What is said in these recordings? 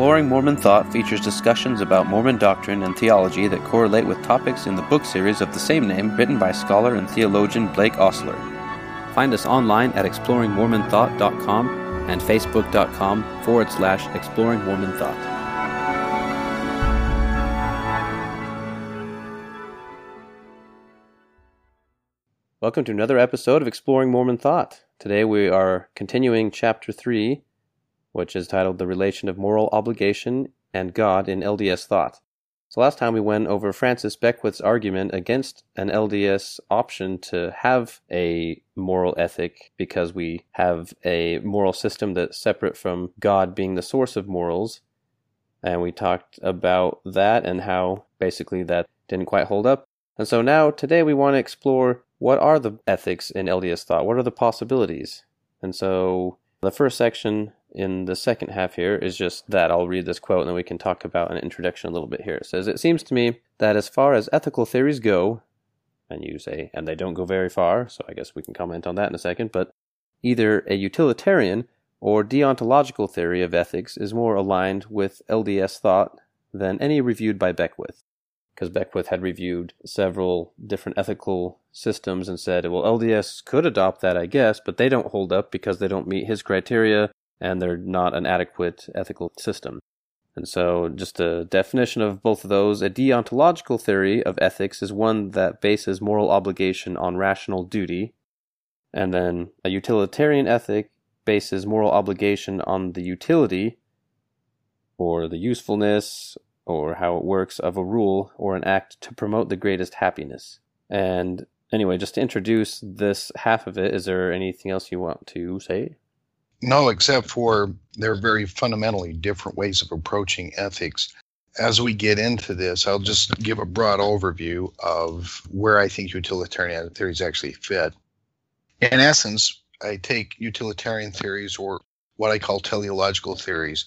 Exploring Mormon Thought features discussions about Mormon doctrine and theology that correlate with topics in the book series of the same name written by scholar and theologian Blake Ostler. Find us online at exploringmormonthought.com and facebook.com forward slash exploring Mormon thought. Welcome to another episode of Exploring Mormon Thought. Today we are continuing Chapter 3, which is titled The Relation of Moral Obligation and God in LDS Thought. So last time we went over Francis Beckwith's argument against an LDS option to have a moral ethic because we have a moral system that's separate from God being the source of morals. And we talked about that and how basically that didn't quite hold up. And so now today we want to explore what are the ethics in LDS thought? What are the possibilities? And so the first section in the second half here is just that. I'll read this quote and then we can talk about an introduction a little bit here. It says, It seems to me that as far as ethical theories go, and you say, and they don't go very far, so I guess we can comment on that in a second, but either a utilitarian or deontological theory of ethics is more aligned with LDS thought than any reviewed by Beckwith because Beckwith had reviewed several different ethical systems and said, well, LDS could adopt that, I guess, but they don't hold up because they don't meet his criteria and they're not an adequate ethical system. And so, just a definition of both of those a deontological theory of ethics is one that bases moral obligation on rational duty, and then a utilitarian ethic bases moral obligation on the utility or the usefulness or how it works of a rule or an act to promote the greatest happiness. And anyway, just to introduce this half of it, is there anything else you want to say? No, except for there are very fundamentally different ways of approaching ethics. As we get into this, I'll just give a broad overview of where I think utilitarian theories actually fit. In essence, I take utilitarian theories or what I call teleological theories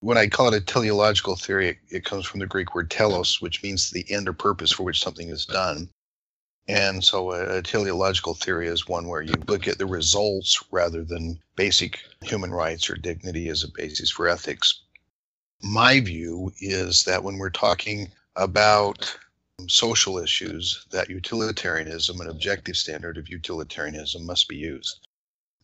when I call it a teleological theory, it, it, comes from the Greek word telos, which means the end or purpose for which something is done. And so a, a teleological theory is one where you look at the results rather than basic human rights or dignity as a basis for ethics. My view is that when we're talking about social issues, that utilitarianism, an objective standard of utilitarianism, must be used.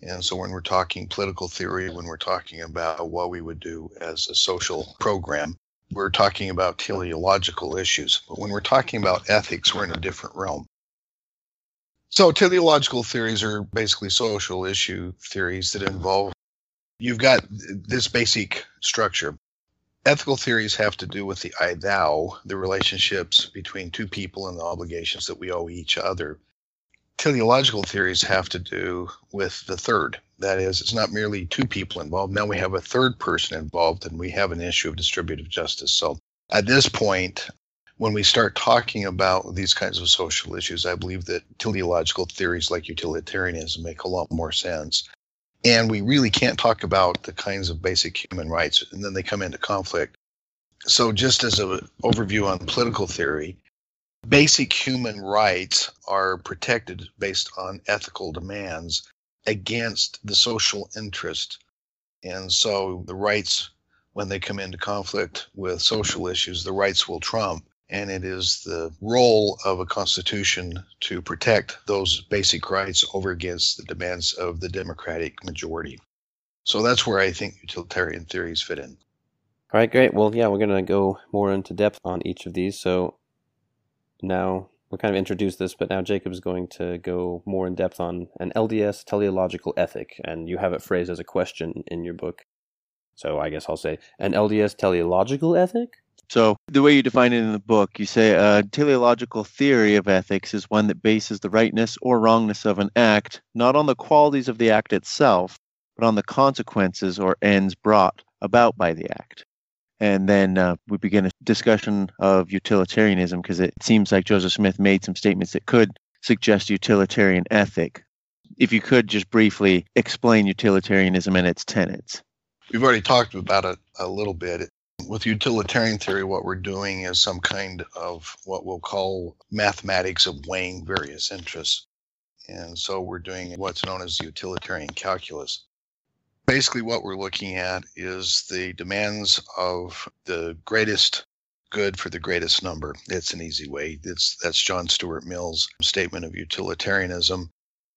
And so when we're talking political theory, when we're talking about what we would do as a social program, we're talking about teleological issues. But when we're talking about ethics, we're in a different realm. So teleological theories are basically social issue theories that involve you've got this basic structure. Ethical theories have to do with the I thou, the relationships between two people and the obligations that we owe each other teleological theories have to do with the third. That is, it's not merely two people involved. Now we have a third person involved, and we have an issue of distributive justice. So at this point, when we start talking about these kinds of social issues, I believe that teleological theories like utilitarianism make a lot more sense. And we really can't talk about the kinds of basic human rights, and then they come into conflict. So, just as an overview on political theory, basic human rights are protected based on ethical demands against the social interest. And so the rights, when they come into conflict with social issues, the rights will trump. And it is the role of a constitution to protect those basic rights over against the demands of the democratic majority. So that's where I think utilitarian theories fit in. All right, great. Well, yeah, we're going to go more into depth on each of these. So now we kind of introduced this, but now Jacob is going to go more in depth on an LDS teleological ethic, and you have it phrased as a question in your book. So I guess I'll say an LDS teleological ethic. So the way you define it in the book, you say a teleological theory of ethics is one that bases the rightness or wrongness of an act not on the qualities of the act itself, but on the consequences or ends brought about by the act. And then uh, we begin a discussion of utilitarianism because it seems like Joseph Smith made some statements that could suggest utilitarian ethic. If you could just briefly explain utilitarianism and its tenets. We've already talked about it a little bit. With utilitarian theory, what we're doing is some kind of what we'll call mathematics of weighing various interests. And so we're doing what's known as utilitarian calculus. Basically, what we're looking at is the demands of the greatest good for the greatest number. It's an easy way. It's that's John Stuart Mill's statement of utilitarianism.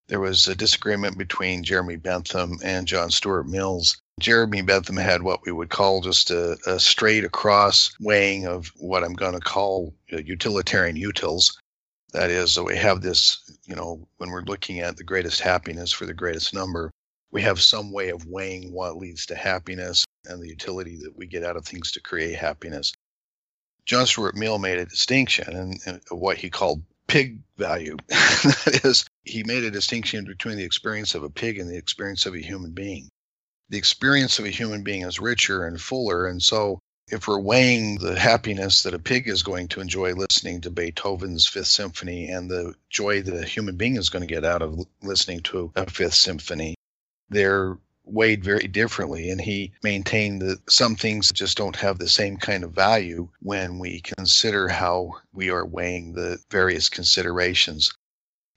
There was a disagreement between Jeremy Bentham and John Stuart Mills. Jeremy Bentham had what we would call just a, a straight across weighing of what I'm going to call uh, utilitarian utils. That is, we have this, you know, when we're looking at the greatest happiness for the greatest number, we have some way of weighing what leads to happiness and the utility that we get out of things to create happiness. John Stuart Mill made a distinction in, in what he called pig value. that is, he made a distinction between the experience of a pig and the experience of a human being. The experience of a human being is richer and fuller. And so, if we're weighing the happiness that a pig is going to enjoy listening to Beethoven's Fifth Symphony and the joy that a human being is going to get out of listening to a Fifth Symphony, they're weighed very differently. And he maintained that some things just don't have the same kind of value when we consider how we are weighing the various considerations.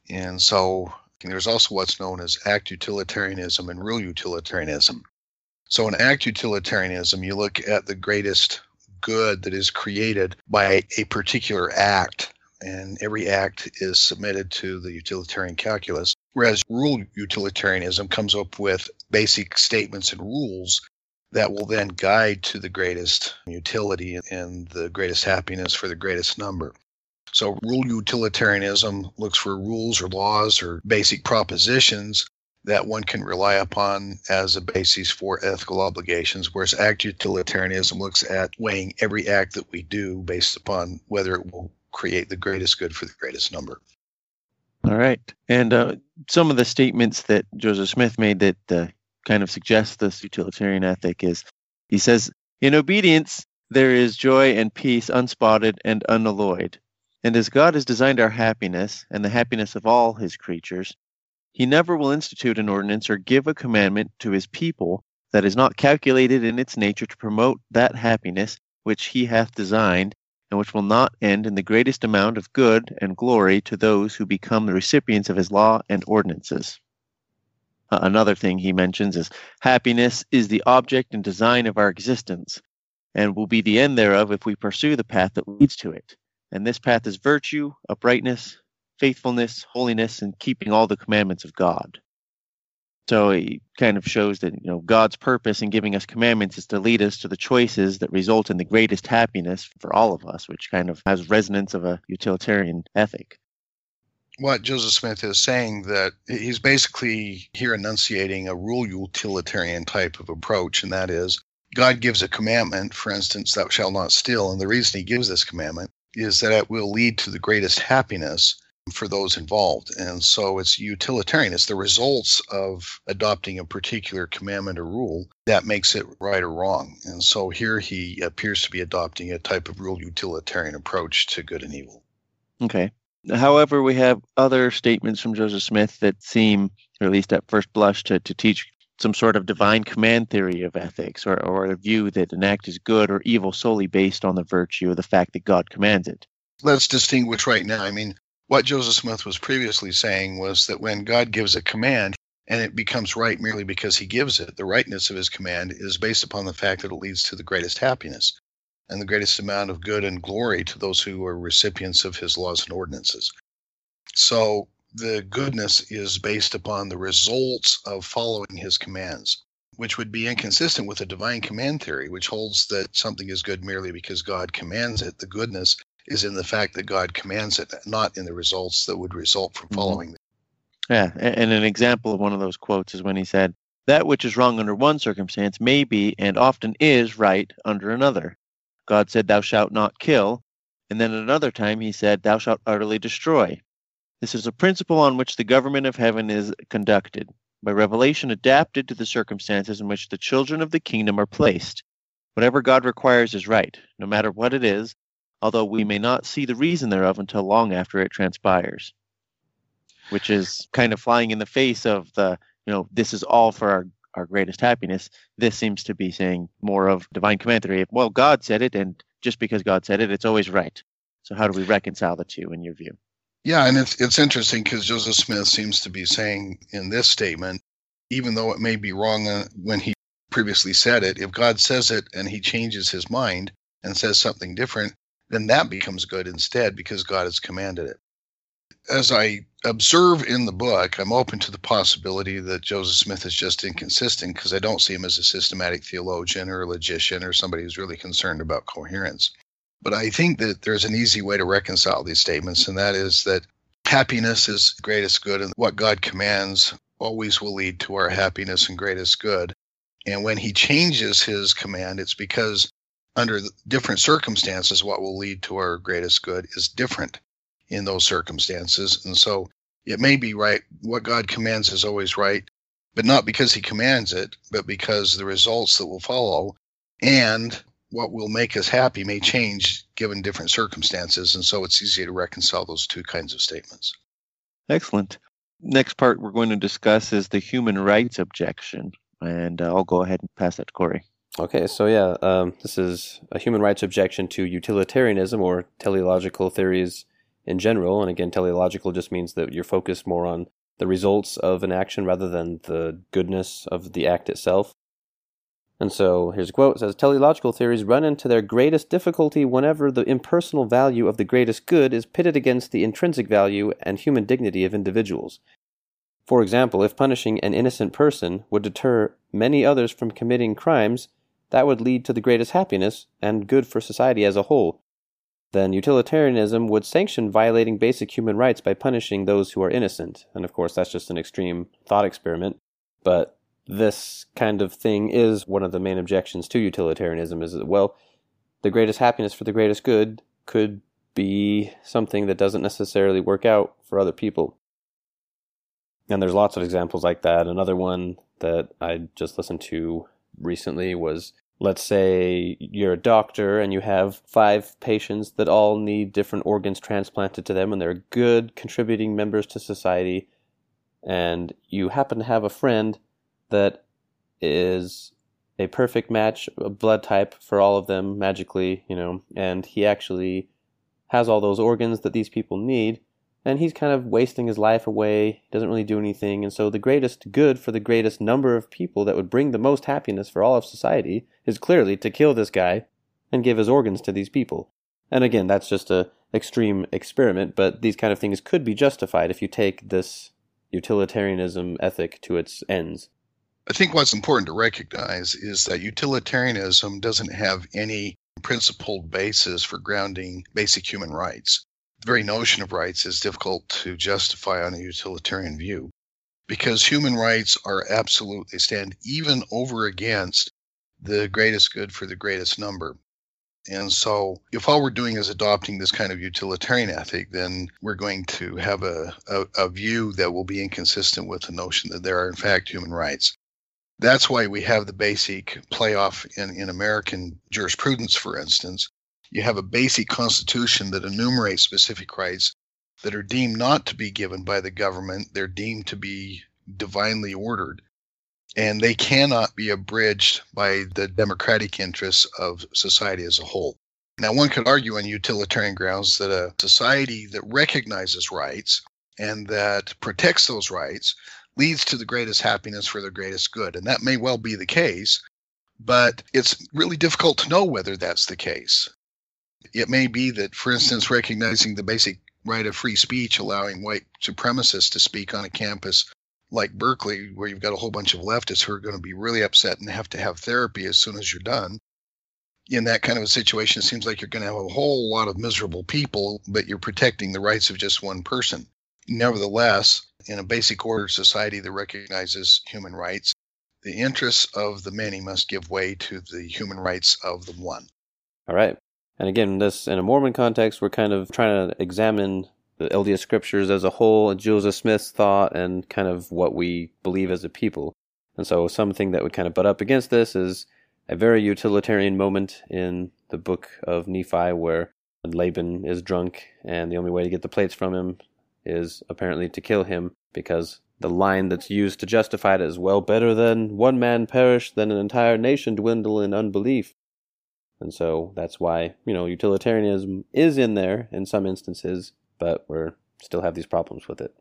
And so there's also what's known as act utilitarianism and rule utilitarianism. So in act utilitarianism, you look at the greatest good that is created by a particular act, and every act is submitted to the utilitarian calculus. Whereas rule utilitarianism comes up with basic statements and rules that will then guide to the greatest utility and the greatest happiness for the greatest number. So, rule utilitarianism looks for rules or laws or basic propositions that one can rely upon as a basis for ethical obligations, whereas act utilitarianism looks at weighing every act that we do based upon whether it will create the greatest good for the greatest number. All right. And uh, some of the statements that Joseph Smith made that uh, kind of suggest this utilitarian ethic is he says, In obedience, there is joy and peace unspotted and unalloyed. And as God has designed our happiness and the happiness of all his creatures, he never will institute an ordinance or give a commandment to his people that is not calculated in its nature to promote that happiness which he hath designed and which will not end in the greatest amount of good and glory to those who become the recipients of his law and ordinances. Uh, another thing he mentions is happiness is the object and design of our existence, and will be the end thereof if we pursue the path that leads to it. And this path is virtue, uprightness, faithfulness, holiness, and keeping all the commandments of God. So it kind of shows that you know God's purpose in giving us commandments is to lead us to the choices that result in the greatest happiness for all of us, which kind of has resonance of a utilitarian ethic. What Joseph Smith is saying that he's basically here enunciating a rule utilitarian type of approach, and that is God gives a commandment, for instance, thou shalt not steal, and the reason he gives this commandment is that it will lead to the greatest happiness for those involved. And so it's utilitarian. It's the results of adopting a particular commandment or rule that makes it right or wrong. And so here he appears to be adopting a type of rule utilitarian approach to good and evil. Okay. However, we have other statements from Joseph Smith that seem, or at least at first blush, to, to teach some sort of divine command theory of ethics or, or a view that an act is good or evil solely based on the virtue of the fact that God commands it. Let's distinguish right now. I mean, what Joseph Smith was previously saying was that when God gives a command and it becomes right merely because he gives it, the rightness of his command is based upon the fact that it leads to the greatest happiness and the greatest amount of good and glory to those who are recipients of his laws and ordinances. So the goodness is based upon the results of following his commands, which would be inconsistent with the divine command theory, which holds that something is good merely because God commands it. The goodness is in the fact that God commands it, not in the results that would result from mm-hmm. following mm-hmm. Yeah, and an example of one of those quotes is when he said, That which is wrong under one circumstance may be and often is right under another. God said, Thou shalt not kill. And then at another time he said, Thou shalt utterly destroy. This is a principle on which the government of heaven is conducted, by revelation adapted to the circumstances in which the children of the kingdom are placed. Whatever God requires is right, no matter what it is, although we may not see the reason thereof until long after it transpires. Which is kind of flying in the face of the, you know, this is all for our, our greatest happiness. This seems to be saying more of divine command theory. Well, God said it, and just because God said it, it's always right. So how do we reconcile the two in your view? Yeah, and it's it's interesting because Joseph Smith seems to be saying in this statement even though it may be wrong uh, when he previously said it, if God says it and he changes his mind and says something different, then that becomes good instead because God has commanded it. As I observe in the book, I'm open to the possibility that Joseph Smith is just inconsistent because I don't see him as a systematic theologian or a logician or somebody who's really concerned about coherence. But I think that there's an easy way to reconcile these statements, and that is that happiness is greatest good, and what God commands always will lead to our happiness and greatest good. And when he changes his command, it's because under different circumstances, what will lead to our greatest good is different in those circumstances. And so it may be right. What God commands is always right, but not because he commands it, but because the results that will follow and what will make us happy may change given different circumstances. And so it's easy to reconcile those two kinds of statements. Excellent. Next part we're going to discuss is the human rights objection. And uh, I'll go ahead and pass that to Corey. Okay, so yeah, um, this is a human rights objection to utilitarianism or teleological theories in general. And again, teleological just means that you're focused more on the results of an action rather than the goodness of the act itself. And so here's a quote it says teleological theories run into their greatest difficulty whenever the impersonal value of the greatest good is pitted against the intrinsic value and human dignity of individuals. For example, if punishing an innocent person would deter many others from committing crimes, that would lead to the greatest happiness and good for society as a whole then utilitarianism would sanction violating basic human rights by punishing those who are innocent. And of course, that's just an extreme thought experiment. But this kind of thing is one of the main objections to utilitarianism is that, well, the greatest happiness for the greatest good could be something that doesn't necessarily work out for other people. And there's lots of examples like that. Another one that I just listened to recently was let's say you're a doctor and you have five patients that all need different organs transplanted to them and they're good contributing members to society and you happen to have a friend that is a perfect match a blood type for all of them magically you know and he actually has all those organs that these people need and he's kind of wasting his life away, doesn't really do anything. And so, the greatest good for the greatest number of people that would bring the most happiness for all of society is clearly to kill this guy and give his organs to these people. And again, that's just a extreme experiment, but these kind of things could be justified if you take this utilitarianism ethic to its ends. I think what's important to recognize is that utilitarianism doesn't have any principled basis for grounding basic human rights the very notion of rights is difficult to justify on a utilitarian view because human rights are absolute. They stand even over against the greatest good for the greatest number. And so, if all we're doing is adopting this kind of utilitarian ethic, then we're going to have a, a, a, view that will be inconsistent with the notion that there are, in fact, human rights. That's why we have the basic playoff in, in American jurisprudence, for instance, you have a basic constitution that enumerates specific rights that are deemed not to be given by the government. They're deemed to be divinely ordered. And they cannot be abridged by the democratic interests of society as a whole. Now, one could argue on utilitarian grounds that a society that recognizes rights and that protects those rights leads to the greatest happiness for the greatest good. And that may well be the case, but it's really difficult to know whether that's the case. It may be that, for instance, recognizing the basic right of free speech, allowing white supremacists to speak on a campus like Berkeley, where you've got a whole bunch of leftists who are going to be really upset and have to have therapy as soon as you're done. In that kind of a situation, it seems like you're going to have a whole lot of miserable people, but you're protecting the rights of just one person. Nevertheless, in a basic order society that recognizes human rights, the interests of the many must give way to the human rights of the one. All right. And again, this in a Mormon context, we're kind of trying to examine the LDS scriptures as a whole, Joseph Smith's thought, and kind of what we believe as a people. And so, something that would kind of butt up against this is a very utilitarian moment in the book of Nephi where Laban is drunk, and the only way to get the plates from him is apparently to kill him because the line that's used to justify it is well better than one man perish than an entire nation dwindle in unbelief and so that's why, you know, utilitarianism is in there in some instances, but we're still have these problems with it.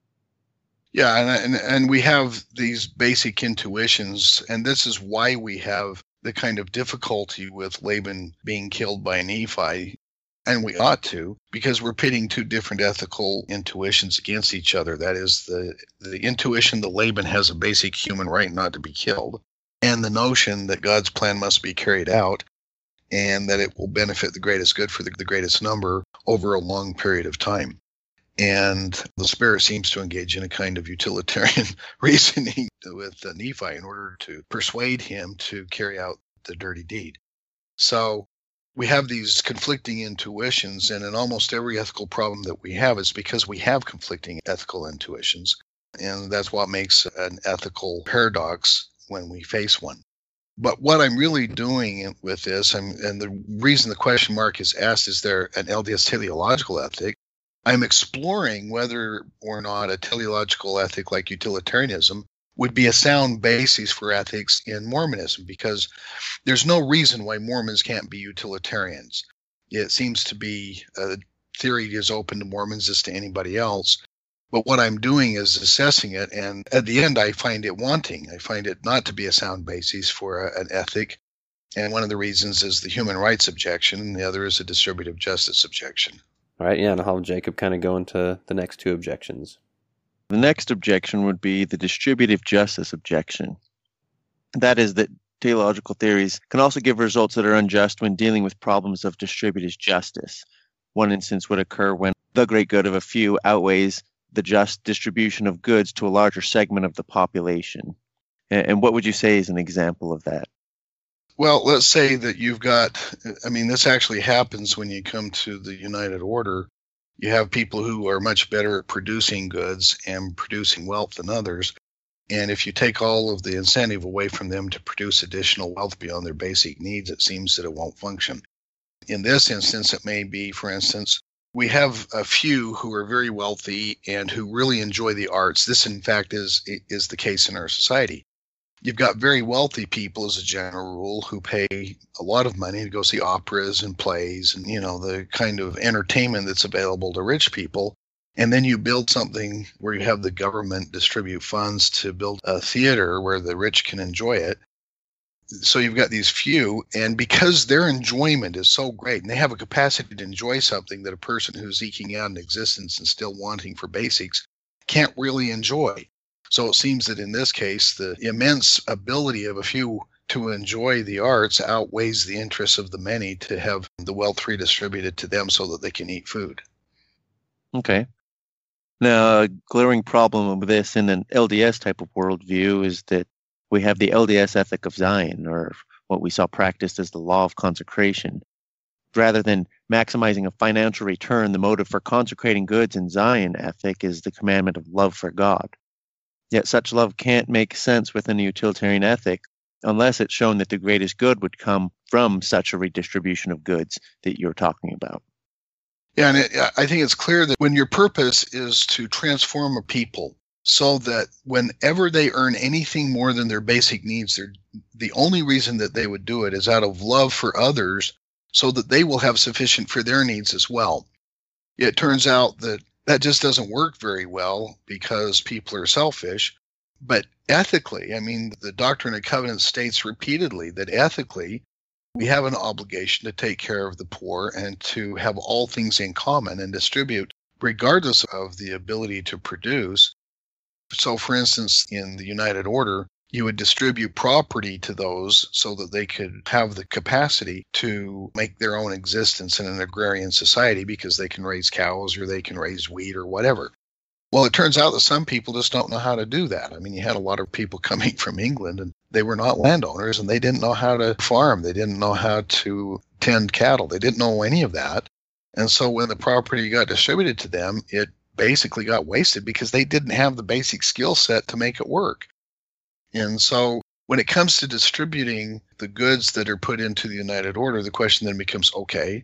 Yeah, and, and and we have these basic intuitions, and this is why we have the kind of difficulty with Laban being killed by Nephi, and we ought to, because we're pitting two different ethical intuitions against each other. That is the the intuition that Laban has a basic human right not to be killed, and the notion that God's plan must be carried out and that it will benefit the greatest good for the, the greatest number over a long period of time. And the spirit seems to engage in a kind of utilitarian reasoning with Nephi in order to persuade him to carry out the dirty deed. So we have these conflicting intuitions, and in almost every ethical problem that we have, it's because we have conflicting ethical intuitions. And that's what makes an ethical paradox when we face one. But what I'm really doing with this, I'm, and the reason the question mark is asked, is there an LDS teleological ethic? I'm exploring whether or not a teleological ethic like utilitarianism would be a sound basis for ethics in Mormonism because there's no reason why Mormons can't be utilitarians. It seems to be uh, a theory as open to Mormons as to anybody else. But what I'm doing is assessing it, and at the end, I find it wanting. I find it not to be a sound basis for a, an ethic. And one of the reasons is the human rights objection, and the other is a distributive justice objection. All right, yeah, and I'll have Jacob kind of go into the next two objections. The next objection would be the distributive justice objection. That is that teleological theories can also give results that are unjust when dealing with problems of distributive justice. One instance would occur when the great good of a few outweighs the just distribution of goods to a larger segment of the population. And what would you say is an example of that? Well, let's say that you've got, I mean, this actually happens when you come to the United Order. You have people who are much better at producing goods and producing wealth than others. And if you take all of the incentive away from them to produce additional wealth beyond their basic needs, it seems that it won't function. In this instance, it may be, for instance, we have a few who are very wealthy and who really enjoy the arts. This, in fact, is is the case in our society. You've got very wealthy people, as a general rule, who pay a lot of money to go see operas and plays, and you know the kind of entertainment that's available to rich people. And then you build something where you have the government distribute funds to build a theater where the rich can enjoy it so you've got these few and because their enjoyment is so great and they have a capacity to enjoy something that a person who's eking out an existence and still wanting for basics can't really enjoy so it seems that in this case the immense ability of a few to enjoy the arts outweighs the interests of the many to have the wealth redistributed to them so that they can eat food okay now a glaring problem with this in an lds type of worldview is that we have the LDS ethic of Zion, or what we saw practiced as the law of consecration. Rather than maximizing a financial return, the motive for consecrating goods in Zion ethic is the commandment of love for God. Yet such love can't make sense within a utilitarian ethic unless it's shown that the greatest good would come from such a redistribution of goods that you're talking about. Yeah, and it, I think it's clear that when your purpose is to transform a people so that whenever they earn anything more than their basic needs, the only reason that they would do it is out of love for others so that they will have sufficient for their needs as well. It turns out that that just doesn't work very well because people are selfish. But ethically, I mean, the Doctrine and Covenants states repeatedly that ethically, we have an obligation to take care of the poor and to have all things in common and distribute, regardless of the ability to produce, so, for instance, in the United Order, you would distribute property to those so that they could have the capacity to make their own existence in an agrarian society because they can raise cows or they can raise wheat or whatever. Well, it turns out that some people just don't know how to do that. I mean, you had a lot of people coming from England and they were not landowners and they didn't know how to farm. They didn't know how to tend cattle. They didn't know any of that. And so when the property got distributed to them, it basically got wasted because they didn't have the basic skill set to make it work. And so when it comes to distributing the goods that are put into the United Order, the question then becomes okay,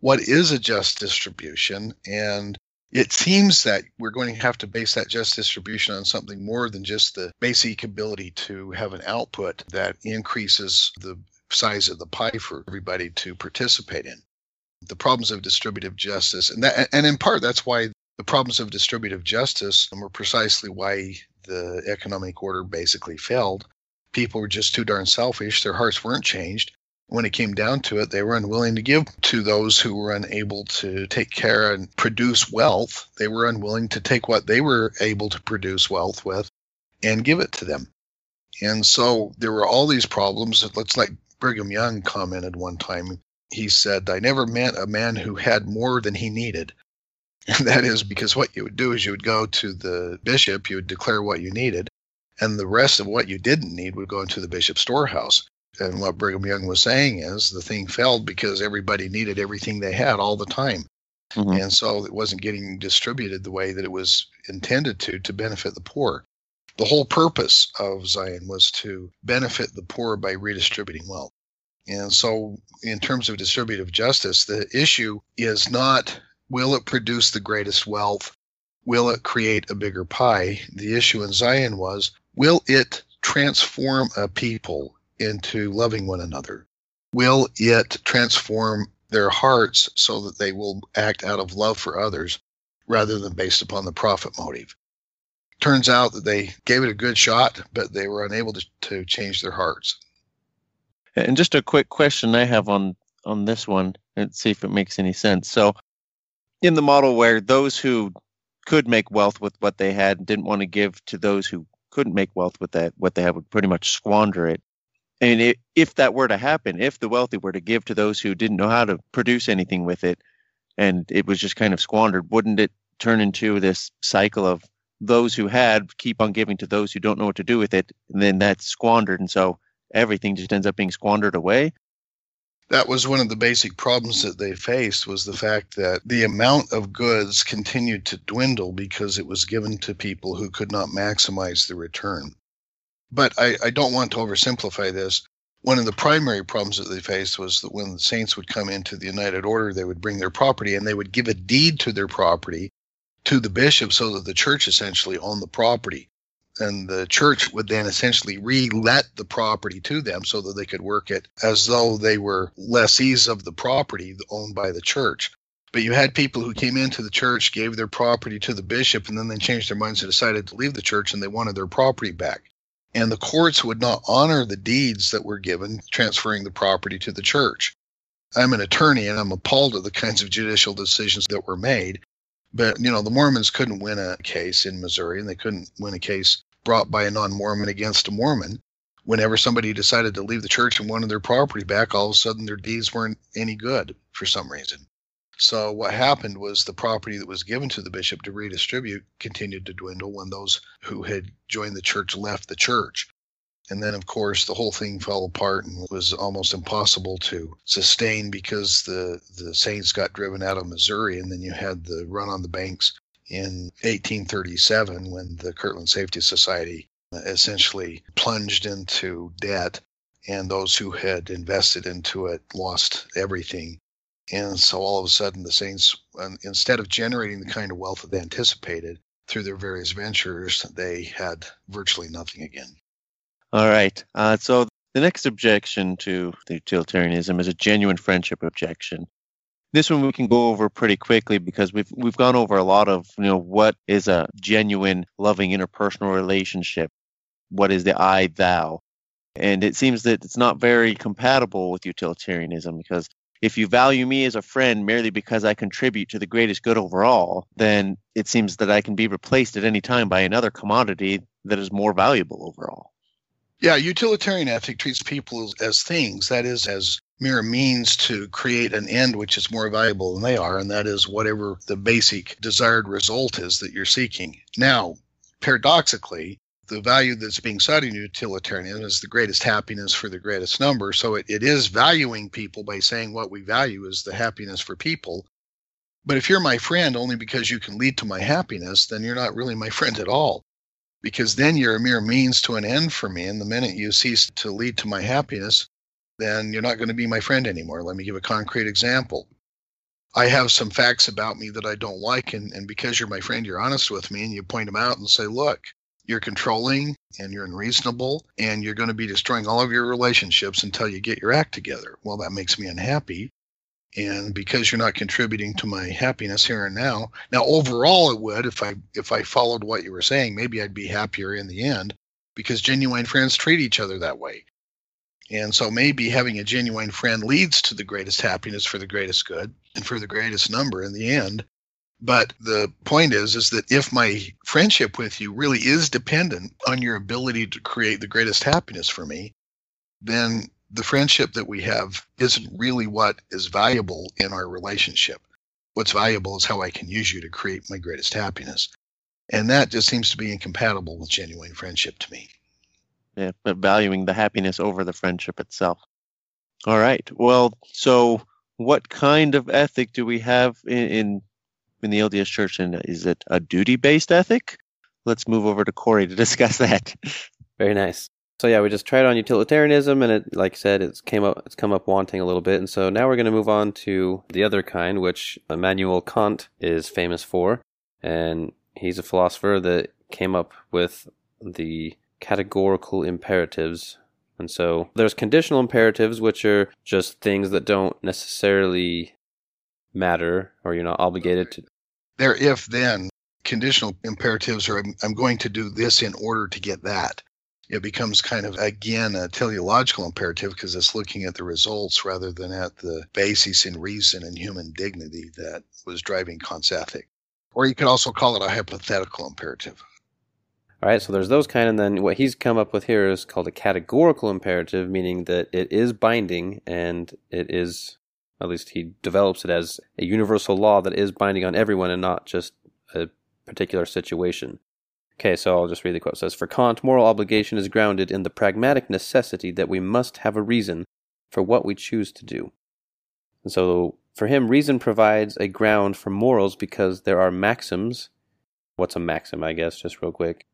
what is a just distribution? And it seems that we're going to have to base that just distribution on something more than just the basic ability to have an output that increases the size of the pie for everybody to participate in. The problems of distributive justice, and that, and in part that's why The problems of distributive justice were precisely why the economic order basically failed. People were just too darn selfish. Their hearts weren't changed. When it came down to it, they were unwilling to give to those who were unable to take care and produce wealth. They were unwilling to take what they were able to produce wealth with and give it to them. And so there were all these problems. Let's like Brigham Young commented one time. He said, I never met a man who had more than he needed. And that is because what you would do is you would go to the bishop, you would declare what you needed, and the rest of what you didn't need would go into the bishop's storehouse. And what Brigham Young was saying is the thing failed because everybody needed everything they had all the time. Mm-hmm. And so it wasn't getting distributed the way that it was intended to, to benefit the poor. The whole purpose of Zion was to benefit the poor by redistributing wealth. And so, in terms of distributive justice, the issue is not will it produce the greatest wealth? Will it create a bigger pie? The issue in Zion was will it transform a people into loving one another? Will it transform their hearts so that they will act out of love for others rather than based upon the profit motive? turns out that they gave it a good shot, but they were unable to, to change their hearts. And just a quick question I have on on this one, and see if it makes any sense. So, in the model where those who could make wealth with what they had didn't want to give to those who couldn't make wealth with that what they had would pretty much squander it. And it, if that were to happen, if the wealthy were to give to those who didn't know how to produce anything with it, and it was just kind of squandered, wouldn't it turn into this cycle of those who had keep on giving to those who don't know what to do with it, and then that's squandered, and so everything just ends up being squandered away. That was one of the basic problems that they faced was the fact that the amount of goods continued to dwindle because it was given to people who could not maximize the return. But I, I don't want to oversimplify this. One of the primary problems that they faced was that when the saints would come into the United Order, they would bring their property and they would give a deed to their property to the bishop so that the church essentially owned the property. And the church would then essentially re-let the property to them so that they could work it as though they were lessees of the property owned by the church. But you had people who came into the church, gave their property to the bishop, and then they changed their minds and decided to leave the church and they wanted their property back. And the courts would not honor the deeds that were given transferring the property to the church. I'm an attorney and I'm appalled at the kinds of judicial decisions that were made. But, you know, the Mormons couldn't win a case in Missouri and they couldn't win a case brought by a non Mormon against a Mormon. Whenever somebody decided to leave the church and wanted their property back, all of a sudden their deeds weren't any good for some reason. So what happened was the property that was given to the bishop to redistribute continued to dwindle when those who had joined the church left the church. And then, of course, the whole thing fell apart and was almost impossible to sustain because the, the Saints got driven out of Missouri. And then you had the run on the banks in 1837 when the Kirtland Safety Society essentially plunged into debt. And those who had invested into it lost everything. And so all of a sudden, the Saints, um, instead of generating the kind of wealth that they anticipated through their various ventures, they had virtually nothing again. All right. Uh, so the next objection to utilitarianism is a genuine friendship objection. This one we can go over pretty quickly because we've we've gone over a lot of you know what is a genuine loving interpersonal relationship, what is the I thou, and it seems that it's not very compatible with utilitarianism because if you value me as a friend merely because I contribute to the greatest good overall, then it seems that I can be replaced at any time by another commodity that is more valuable overall. Yeah, utilitarian ethic treats people as things, that is, as mere means to create an end which is more valuable than they are, and that is whatever the basic desired result is that you're seeking. Now, paradoxically, the value that's being sought in utilitarianism is the greatest happiness for the greatest number. So it, it is valuing people by saying what we value is the happiness for people. But if you're my friend only because you can lead to my happiness, then you're not really my friend at all because then you're a mere means to an end for me. And the minute you cease to lead to my happiness, then you're not going to be my friend anymore. Let me give a concrete example. I have some facts about me that I don't like, and, and because you're my friend, you're honest with me, and you point them out and say, look, you're controlling and you're unreasonable, and you're going to be destroying all of your relationships until you get your act together. Well, that makes me unhappy. And because you're not contributing to my happiness here and now now overall it would if i if i followed what you were saying maybe i'd be happier in the end because genuine friends treat each other that way. And so maybe having a genuine friend leads to the greatest happiness for the greatest good and for the greatest number in the end. But the point is is that if my friendship with you really is dependent on your ability to create the greatest happiness for me then the friendship that we have isn't really what is valuable in our relationship. What's valuable is how I can use you to create my greatest happiness. And that just seems to be incompatible with genuine friendship to me. Yeah, but valuing the happiness over the friendship itself. All right. Well, so what kind of ethic do we have in in, in the LDS Church? And is it a duty-based ethic? Let's move over to Corey to discuss that. Very nice. So yeah, we just tried on utilitarianism, and it, like I said, it's came up, it's come up wanting a little bit, and so now we're going to move on to the other kind, which Immanuel Kant is famous for, and he's a philosopher that came up with the categorical imperatives. And so there's conditional imperatives, which are just things that don't necessarily matter, or you're not obligated to. They're if then. Conditional imperatives are I'm, I'm going to do this in order to get that it becomes kind of again a teleological imperative because it's looking at the results rather than at the basis in reason and human dignity that was driving Kant's ethic. Or you could also call it a hypothetical imperative. All right, so there's those kind, and then what he's come up with here is called a categorical imperative, meaning that it is binding and it is, at least he develops it as a universal law that is binding on everyone and not just a particular situation. Okay, so I'll just read the quote. It says, For Kant, moral obligation is grounded in the pragmatic necessity that we must have a reason for what we choose to do. And so for him, reason provides a ground for morals because there are maxims. What's a maxim, I guess, just real quick?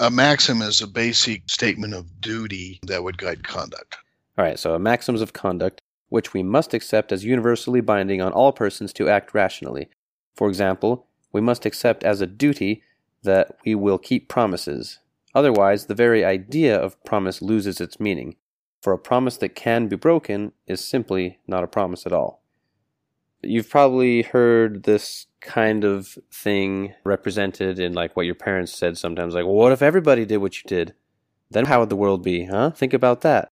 A maxim is a basic statement of duty that would guide conduct. All right, so maxims of conduct, which we must accept as universally binding on all persons to act rationally. For example, we must accept as a duty that we will keep promises. Otherwise, the very idea of promise loses its meaning, for a promise that can be broken is simply not a promise at all. You've probably heard this kind of thing represented in like what your parents said sometimes like, well, what if everybody did what you did? Then how would the world be, huh? Think about that.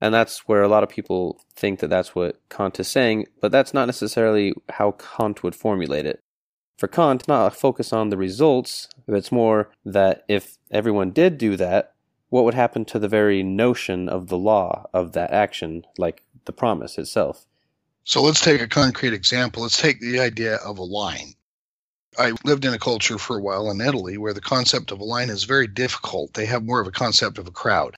And that's where a lot of people think that that's what Kant is saying, but that's not necessarily how Kant would formulate it. For Kant, not a focus on the results, but it's more that if everyone did do that, what would happen to the very notion of the law of that action, like the promise itself? So let's take a concrete example. Let's take the idea of a line. I lived in a culture for a while in Italy where the concept of a line is very difficult. They have more of a concept of a crowd,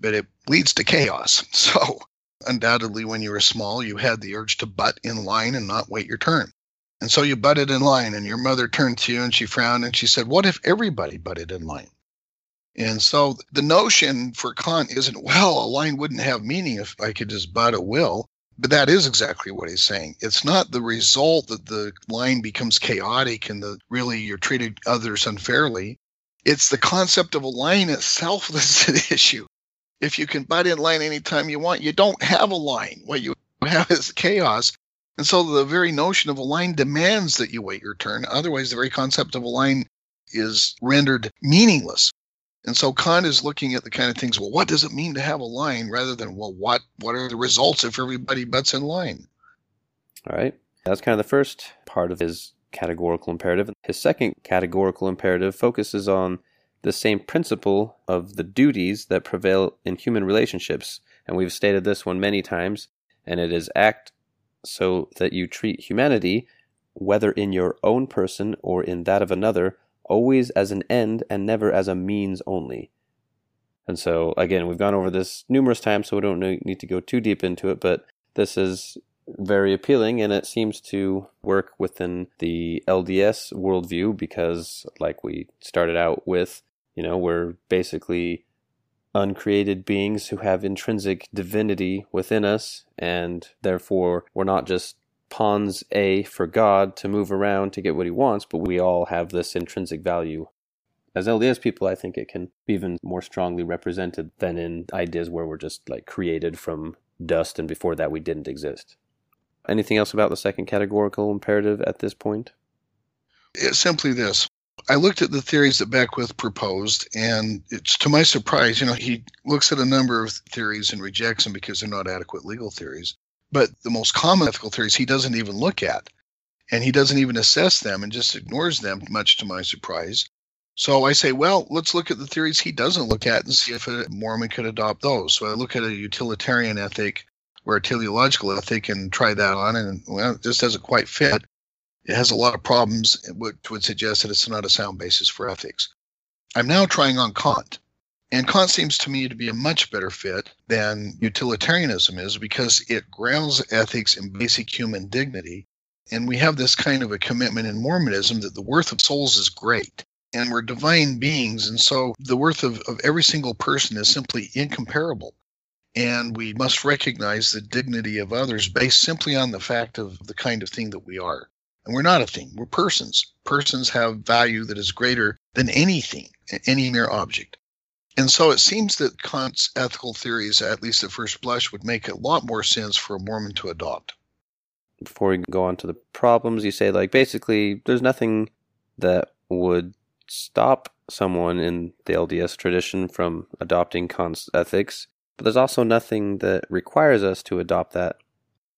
but it leads to chaos. So, undoubtedly, when you were small, you had the urge to butt in line and not wait your turn. And so you butted in line, and your mother turned to you and she frowned and she said, What if everybody butted in line? And so the notion for Kant isn't, well, a line wouldn't have meaning if I could just butt at will. But that is exactly what he's saying. It's not the result that the line becomes chaotic and that really you're treated others unfairly. It's the concept of a line itself that's the issue. If you can butt in line anytime you want, you don't have a line. What you have is chaos. And so the very notion of a line demands that you wait your turn. Otherwise, the very concept of a line is rendered meaningless. And so Kant is looking at the kind of things, well, what does it mean to have a line rather than, well, what, what are the results if everybody butts in line? All right. That's kind of the first part of his categorical imperative. His second categorical imperative focuses on the same principle of the duties that prevail in human relationships. And we've stated this one many times, and it is act so that you treat humanity, whether in your own person or in that of another, always as an end and never as a means only. And so, again, we've gone over this numerous times, so we don't need to go too deep into it, but this is very appealing and it seems to work within the LDS worldview because, like we started out with, you know, we're basically uncreated beings who have intrinsic divinity within us, and therefore we're not just pawns A for God to move around to get what he wants, but we all have this intrinsic value. As LDS people, I think it can be even more strongly represented than in ideas where we're just like created from dust and before that we didn't exist. Anything else about the second categorical imperative at this point? It's simply this. I looked at the theories that Beckwith proposed, and it's to my surprise, you know, he looks at a number of theories and rejects them because they're not adequate legal theories. But the most common ethical theories he doesn't even look at, and he doesn't even assess them and just ignores them, much to my surprise. So I say, well, let's look at the theories he doesn't look at and see if a Mormon could adopt those. So I look at a utilitarian ethic or a teleological ethic and try that on, and well, it just doesn't quite fit. It has a lot of problems, which would suggest that it's not a sound basis for ethics. I'm now trying on Kant. And Kant seems to me to be a much better fit than utilitarianism is because it grounds ethics in basic human dignity. And we have this kind of a commitment in Mormonism that the worth of souls is great and we're divine beings. And so the worth of, of every single person is simply incomparable. And we must recognize the dignity of others based simply on the fact of the kind of thing that we are. And we're not a thing, we're persons. Persons have value that is greater than anything, any mere object. And so it seems that Kant's ethical theories, at least at first blush, would make a lot more sense for a Mormon to adopt. Before we go on to the problems, you say, like, basically, there's nothing that would stop someone in the LDS tradition from adopting Kant's ethics, but there's also nothing that requires us to adopt that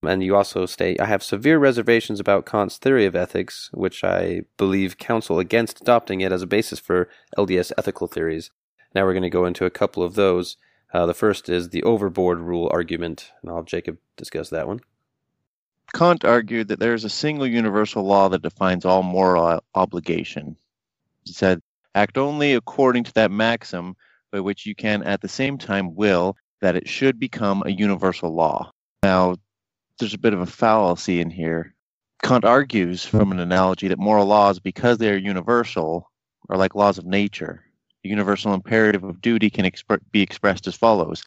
and you also state, I have severe reservations about Kant's theory of ethics, which I believe counsel against adopting it as a basis for LDS ethical theories. Now we're going to go into a couple of those. Uh, the first is the overbroad rule argument, and I'll have Jacob discuss that one. Kant argued that there is a single universal law that defines all moral obligation. He said, Act only according to that maxim by which you can at the same time will that it should become a universal law. Now, there's a bit of a fallacy in here. Kant argues from an analogy that moral laws, because they are universal, are like laws of nature. The universal imperative of duty can exp- be expressed as follows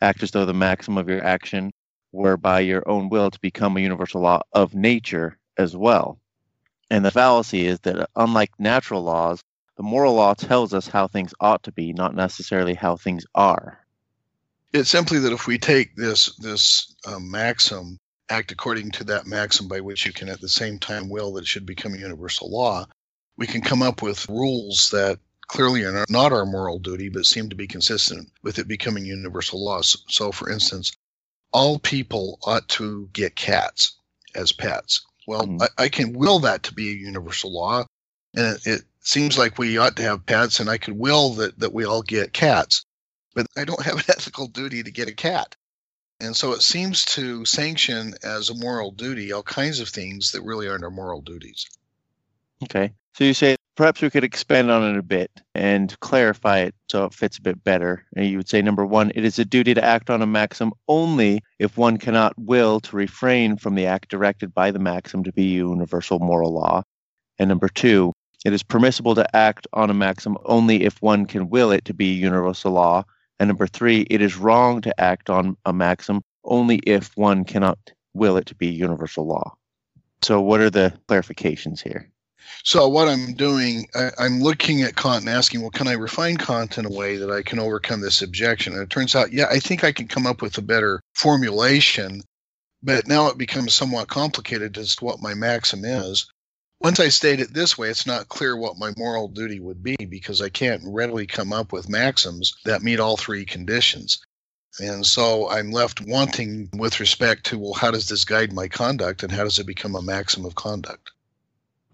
Act as though the maxim of your action were by your own will to become a universal law of nature as well. And the fallacy is that, unlike natural laws, the moral law tells us how things ought to be, not necessarily how things are. It's simply that if we take this this uh, maxim act according to that maxim by which you can at the same time will that it should become a universal law, we can come up with rules that clearly are not our moral duty, but seem to be consistent with it becoming universal law. So, for instance, all people ought to get cats as pets. Well, mm-hmm. I, I, can will that to be a universal law, and it, it seems like we ought to have pets, and I could will that, that we all get cats, but I don't have an ethical duty to get a cat. And so it seems to sanction as a moral duty all kinds of things that really aren't our moral duties. Okay. So you say perhaps we could expand on it a bit and clarify it so it fits a bit better. And you would say number one, it is a duty to act on a maxim only if one cannot will to refrain from the act directed by the maxim to be universal moral law. And number two, it is permissible to act on a maxim only if one can will it to be universal law and number three, it is wrong to act on a maxim only if one cannot will it to be universal law. So, what are the clarifications here? So, what I'm doing, I, am looking at Kant and asking, well, can I refine Kant in a way that I can overcome this objection? And it turns out, yeah, I think I can come up with a better formulation, but now it becomes somewhat complicated as to what my maxim is. Once I state it this way, it's not clear what my moral duty would be because I can't readily come up with maxims that meet all three conditions. And so I'm left wanting with respect to, well, how does this guide my conduct and how does it become a maxim of conduct?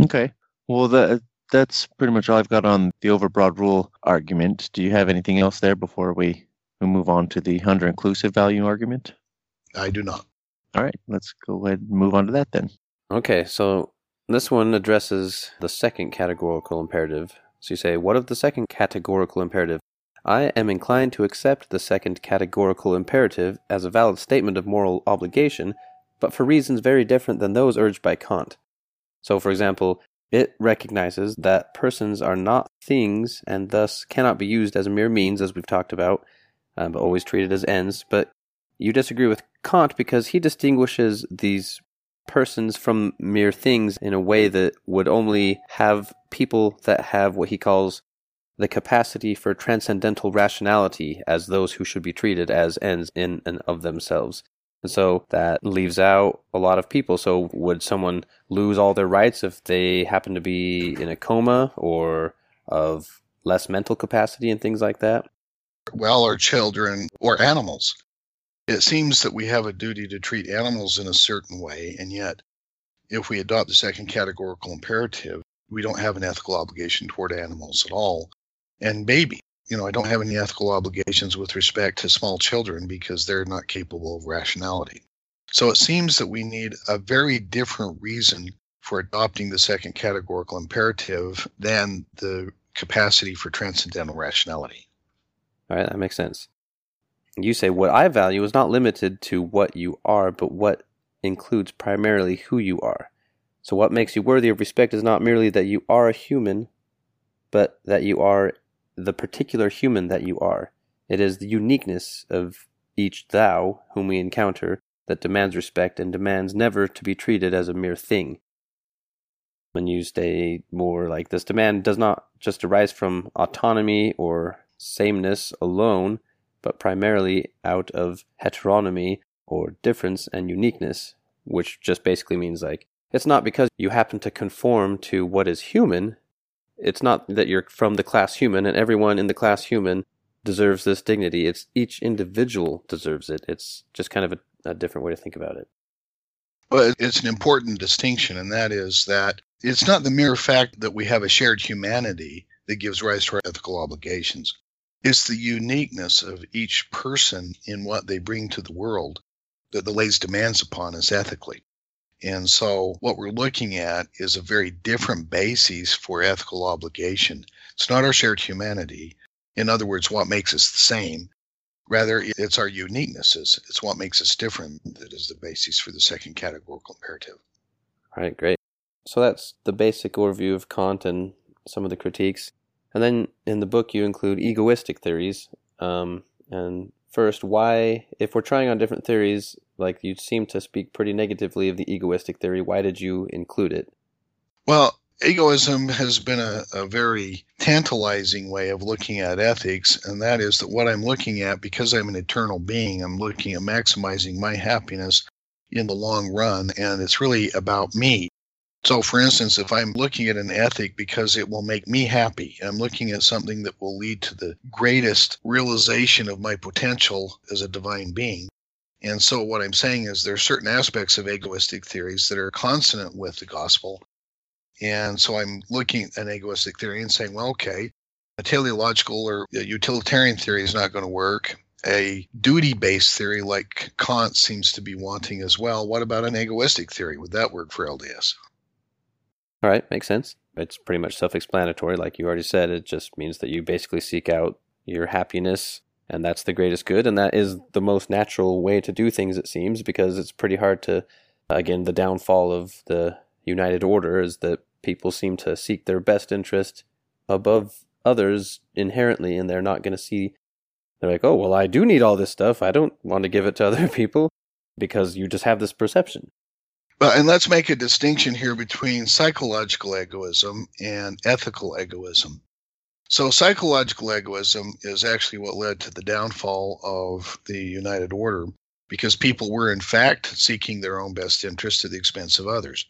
Okay. Well, that, that's pretty much all I've got on the overbroad rule argument. Do you have anything else there before we, we move on to the under inclusive value argument? I do not. All right. Let's go ahead and move on to that then. Okay. So this one addresses the second categorical imperative. So you say, What of the second categorical imperative? I am inclined to accept the second categorical imperative as a valid statement of moral obligation, but for reasons very different than those urged by Kant. So, for example, it recognizes that persons are not things and thus cannot be used as a mere means, as we've talked about, um, but always treated as ends. But you disagree with Kant because he distinguishes these persons from mere things in a way that would only have people that have what he calls the capacity for transcendental rationality as those who should be treated as ends in and of themselves. And so that leaves out a lot of people. So would someone lose all their rights if they happen to be in a coma or of less mental capacity and things like that? Well, or children or animals. It seems that we have a duty to treat animals in a certain way, and yet, if we adopt the second categorical imperative, we don't have an ethical obligation toward animals at all. And maybe, you know, I don't have any ethical obligations with respect to small children because they're not capable of rationality. So it seems that we need a very different reason for adopting the second categorical imperative than the capacity for transcendental rationality. All right, that makes sense. You say what I value is not limited to what you are, but what includes primarily who you are. So, what makes you worthy of respect is not merely that you are a human, but that you are the particular human that you are. It is the uniqueness of each thou whom we encounter that demands respect and demands never to be treated as a mere thing. When you stay more like this demand does not just arise from autonomy or sameness alone, but primarily out of heteronomy or difference and uniqueness, which just basically means like it's not because you happen to conform to what is human. It's not that you're from the class human and everyone in the class human deserves this dignity. It's each individual deserves it. It's just kind of a, a different way to think about it. Well, it's an important distinction, and that is that it's not the mere fact that we have a shared humanity that gives rise to our ethical obligations. It's the uniqueness of each person in what they bring to the world that the lays demands upon us ethically. And so, what we're looking at is a very different basis for ethical obligation. It's not our shared humanity. In other words, what makes us the same. Rather, it's our uniquenesses. It's what makes us different that is the basis for the second categorical imperative. All right, great. So that's the basic overview of Kant and some of the critiques. And then in the book, you include egoistic theories. Um, and first, why, if we're trying on different theories, like you seem to speak pretty negatively of the egoistic theory, why did you include it? Well, egoism has been a, a, very tantalizing way of looking at ethics, and that is that what I'm looking at, because I'm an eternal being, I'm looking at maximizing my happiness in the long run, and it's really about me. So, for instance, if I'm looking at an ethic because it will make me happy, I'm looking at something that will lead to the greatest realization of my potential as a divine being. And so, what I'm saying is there are certain aspects of egoistic theories that are consonant with the gospel and so I'm looking at an egoistic theory and saying, well, okay, a teleological or a utilitarian theory is not going to work. A duty based theory like Kant seems to be wanting as well. What about an egoistic theory? Would that work for LDS? All right, makes sense. It's pretty much self explanatory. Like you already said, it just means that you basically seek out your happiness, and that's the greatest good. And that is the most natural way to do things, it seems, because it's pretty hard to, again, the downfall of the United Order is that people seem to seek their best interest above others inherently, and they're not going to see. They're like, oh, well, I do need all this stuff. I don't want to give it to other people because you just have this perception. And let's make a distinction here between psychological egoism and ethical egoism. So, psychological egoism is actually what led to the downfall of the United Order because people were, in fact, seeking their own best interest at the expense of others.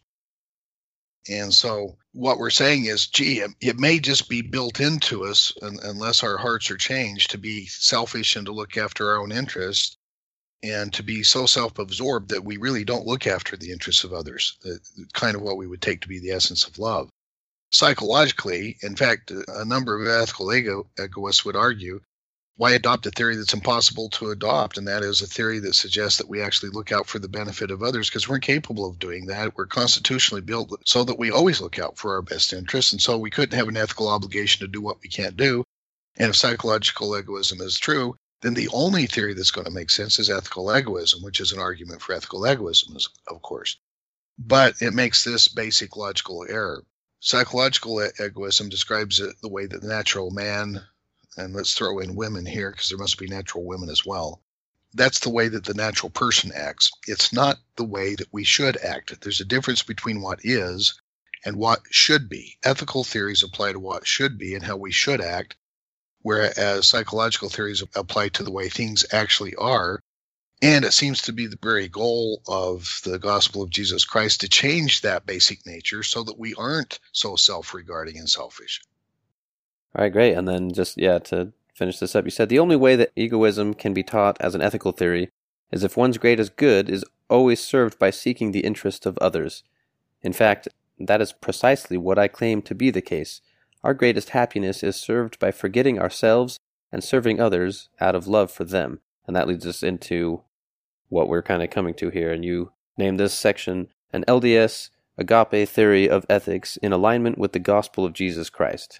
And so what we're saying is, gee, it, it may just be built into us, un, unless our hearts are changed, to be selfish and to look after our own interests and to be so self-absorbed that we really don't look after the interests of others, the, kind of what we would take to be the essence of love. Psychologically, in fact, a number of ethical ego, egoists would argue why adopt a theory that's impossible to adopt? And that is a theory that suggests that we actually look out for the benefit of others because we're incapable of doing that. We're constitutionally built so that we always look out for our best interests. And so we couldn't have an ethical obligation to do what we can't do. And if psychological egoism is true, then the only theory that's going to make sense is ethical egoism, which is an argument for ethical egoism, of course. But it makes this basic logical error. Psychological egoism describes it the way that the natural man and let's throw in women here because there must be natural women as well. That's the way that the natural person acts. It's not the way that we should act. There's a difference between what is and what should be. Ethical theories apply to what should be and how we should act, whereas psychological theories apply to the way things actually are And it seems to be the very goal of the gospel of Jesus Christ to change that basic nature so that we aren't so self regarding and selfish. All right, great. And then just, yeah, to finish this up, you said the only way that egoism can be taught as an ethical theory is if one's greatest good is always served by seeking the interest of others. In fact, that is precisely what I claim to be the case. Our greatest happiness is served by forgetting ourselves and serving others out of love for them. And that leads us into what we're kind of coming to here. And you name this section an LDS agape theory of ethics in alignment with the gospel of Jesus Christ.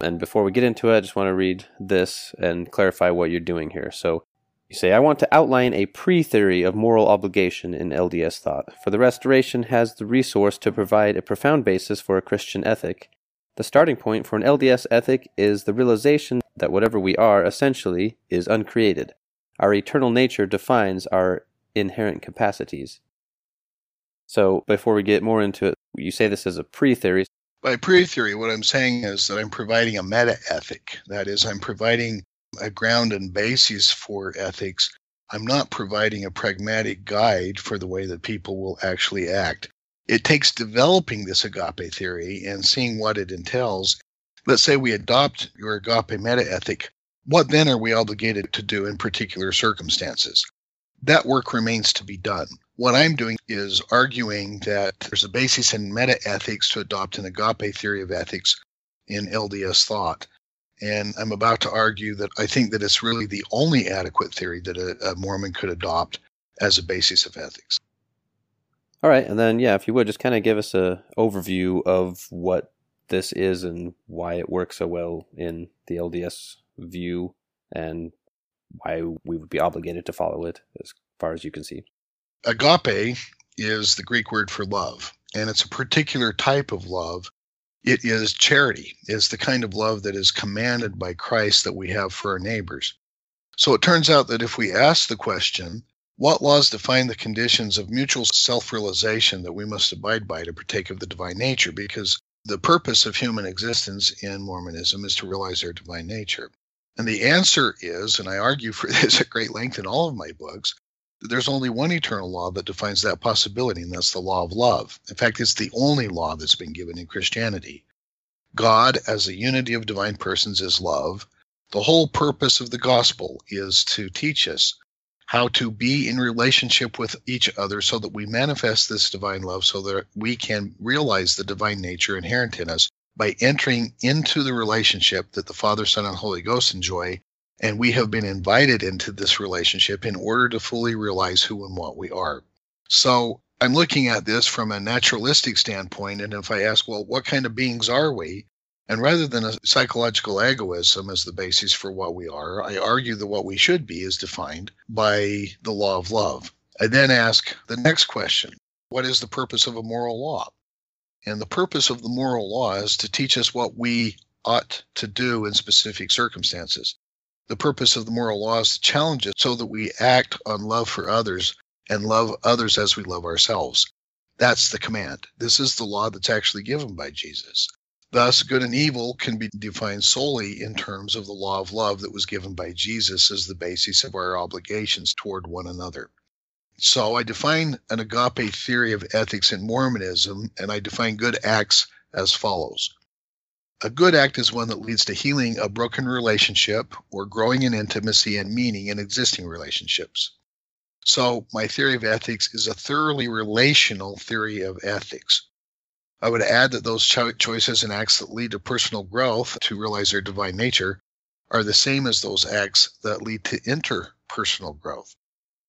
And before we get into it, I just want to read this and clarify what you're doing here. So you say, I want to outline a pre theory of moral obligation in LDS thought, for the Restoration has the resource to provide a profound basis for a Christian ethic. The starting point for an LDS ethic is the realization that whatever we are, essentially, is uncreated. Our eternal nature defines our inherent capacities. So, before we get more into it, you say this is a pre theory. By pre theory, what I'm saying is that I'm providing a meta ethic. That is, I'm providing a ground and basis for ethics. I'm not providing a pragmatic guide for the way that people will actually act. It takes developing this agape theory and seeing what it entails. Let's say we adopt your agape meta ethic. What then are we obligated to do in particular circumstances? That work remains to be done. What I'm doing is arguing that there's a basis in meta ethics to adopt an agape theory of ethics in LDS thought. And I'm about to argue that I think that it's really the only adequate theory that a, a Mormon could adopt as a basis of ethics. All right, and then yeah, if you would just kind of give us a overview of what this is and why it works so well in the LDS view and why we would be obligated to follow it as far as you can see. Agape is the Greek word for love, and it's a particular type of love. It is charity, it's the kind of love that is commanded by Christ that we have for our neighbors. So it turns out that if we ask the question, what laws define the conditions of mutual self realization that we must abide by to partake of the divine nature? Because the purpose of human existence in Mormonism is to realize our divine nature. And the answer is, and I argue for this at great length in all of my books, that there's only one eternal law that defines that possibility, and that's the law of love. In fact, it's the only law that's been given in Christianity. God, as a unity of divine persons, is love. The whole purpose of the gospel is to teach us how to be in relationship with each other so that we manifest this divine love so that we can realize the divine nature inherent in us by entering into the relationship that the Father, Son, and Holy Ghost enjoy. And we have been invited into this relationship in order to fully realize who and what we are. So I'm looking at this from a naturalistic standpoint. And if I ask, well, what kind of beings are we? And rather than a psychological egoism as the basis for what we are, I argue that what we should be is defined by the law of love. I then ask the next question What is the purpose of a moral law? And the purpose of the moral law is to teach us what we ought to do in specific circumstances. The purpose of the moral law is to challenge it so that we act on love for others and love others as we love ourselves. That's the command. This is the law that's actually given by Jesus. Thus, good and evil can be defined solely in terms of the law of love that was given by Jesus as the basis of our obligations toward one another. So I define an agape theory of ethics in Mormonism, and I define good acts as follows. A good act is one that leads to healing a broken relationship or growing in intimacy and meaning in existing relationships. So, my theory of ethics is a thoroughly relational theory of ethics. I would add that those cho- choices and acts that lead to personal growth to realize their divine nature are the same as those acts that lead to interpersonal growth.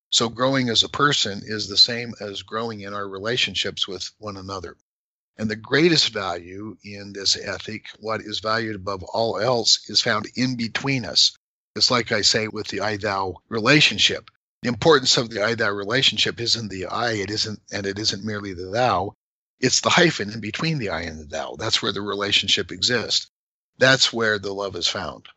So, growing as a person is the same as growing in our relationships with one another. And the greatest value in this ethic, what is valued above all else, is found in between us. It's like I say with the I thou relationship. The importance of the I thou relationship isn't the I, it isn't, and it isn't merely the thou. It's the hyphen in between the I and the thou. That's where the relationship exists. That's where the love is found.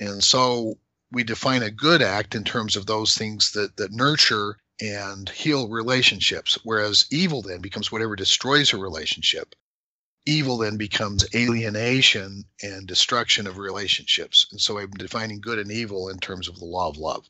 And so we define a good act in terms of those things that, that nurture and heal relationships, whereas evil then becomes whatever destroys a relationship. Evil then becomes alienation and destruction of relationships. And so I'm defining good and evil in terms of the law of love.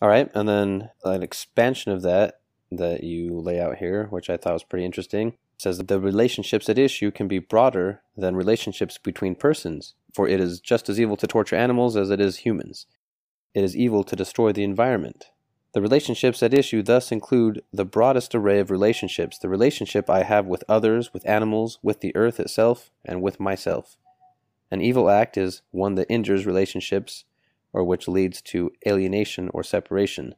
All right, and then an expansion of that that you lay out here, which I thought was pretty interesting, says that the relationships at issue can be broader than relationships between persons, for it is just as evil to torture animals as it is humans. It is evil to destroy the environment. The relationships at issue thus include the broadest array of relationships, the relationship I have with others, with animals, with the earth itself, and with myself. An evil act is one that injures relationships or which leads to alienation or separation.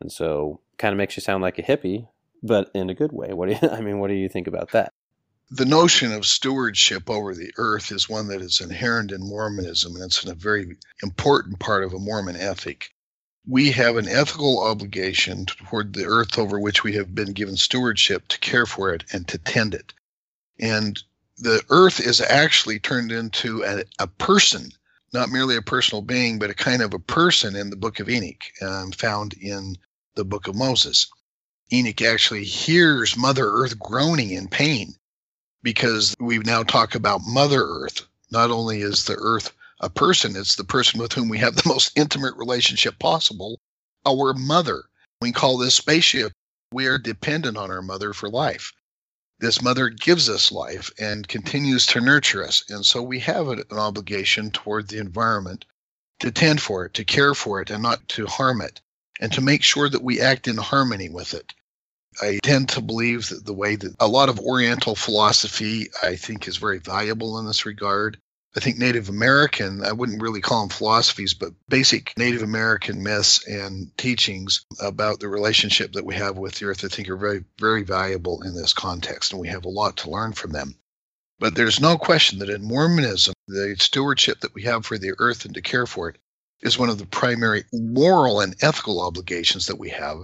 And so kind of makes you sound like a hippie, but in a good way. What do you I mean, what do you think about that? The notion of stewardship over the earth is one that is inherent in Mormonism, and it's a very important part of a Mormon ethic we have an ethical obligation toward the earth over which we have been given stewardship to care for it and to tend it. And the earth is actually turned into a, a person, not merely a personal being, but a kind of a person in the book of Enoch, um, found in the book of Moses. Enoch actually hears Mother Earth groaning in pain because we now talk about Mother Earth. Not only is the earth a person. It's the person with whom we have the most intimate relationship possible, our mother. We call this spaceship. We are dependent on our mother for life. This mother gives us life and continues to nurture us. And so we have an obligation toward the environment to tend for it, to care for it, and not to harm it, and to make sure that we act in harmony with it. I tend to believe that the way that a lot of Oriental philosophy, I think, is very valuable in this regard. I think Native American, I wouldn't really call them philosophies, but basic Native American myths and teachings about the relationship that we have with the earth, I think are very, very valuable in this context, and we have a lot to learn from them. But there's no question that in Mormonism, the stewardship that we have for the earth and to care for it is one of the primary moral and ethical obligations that we have,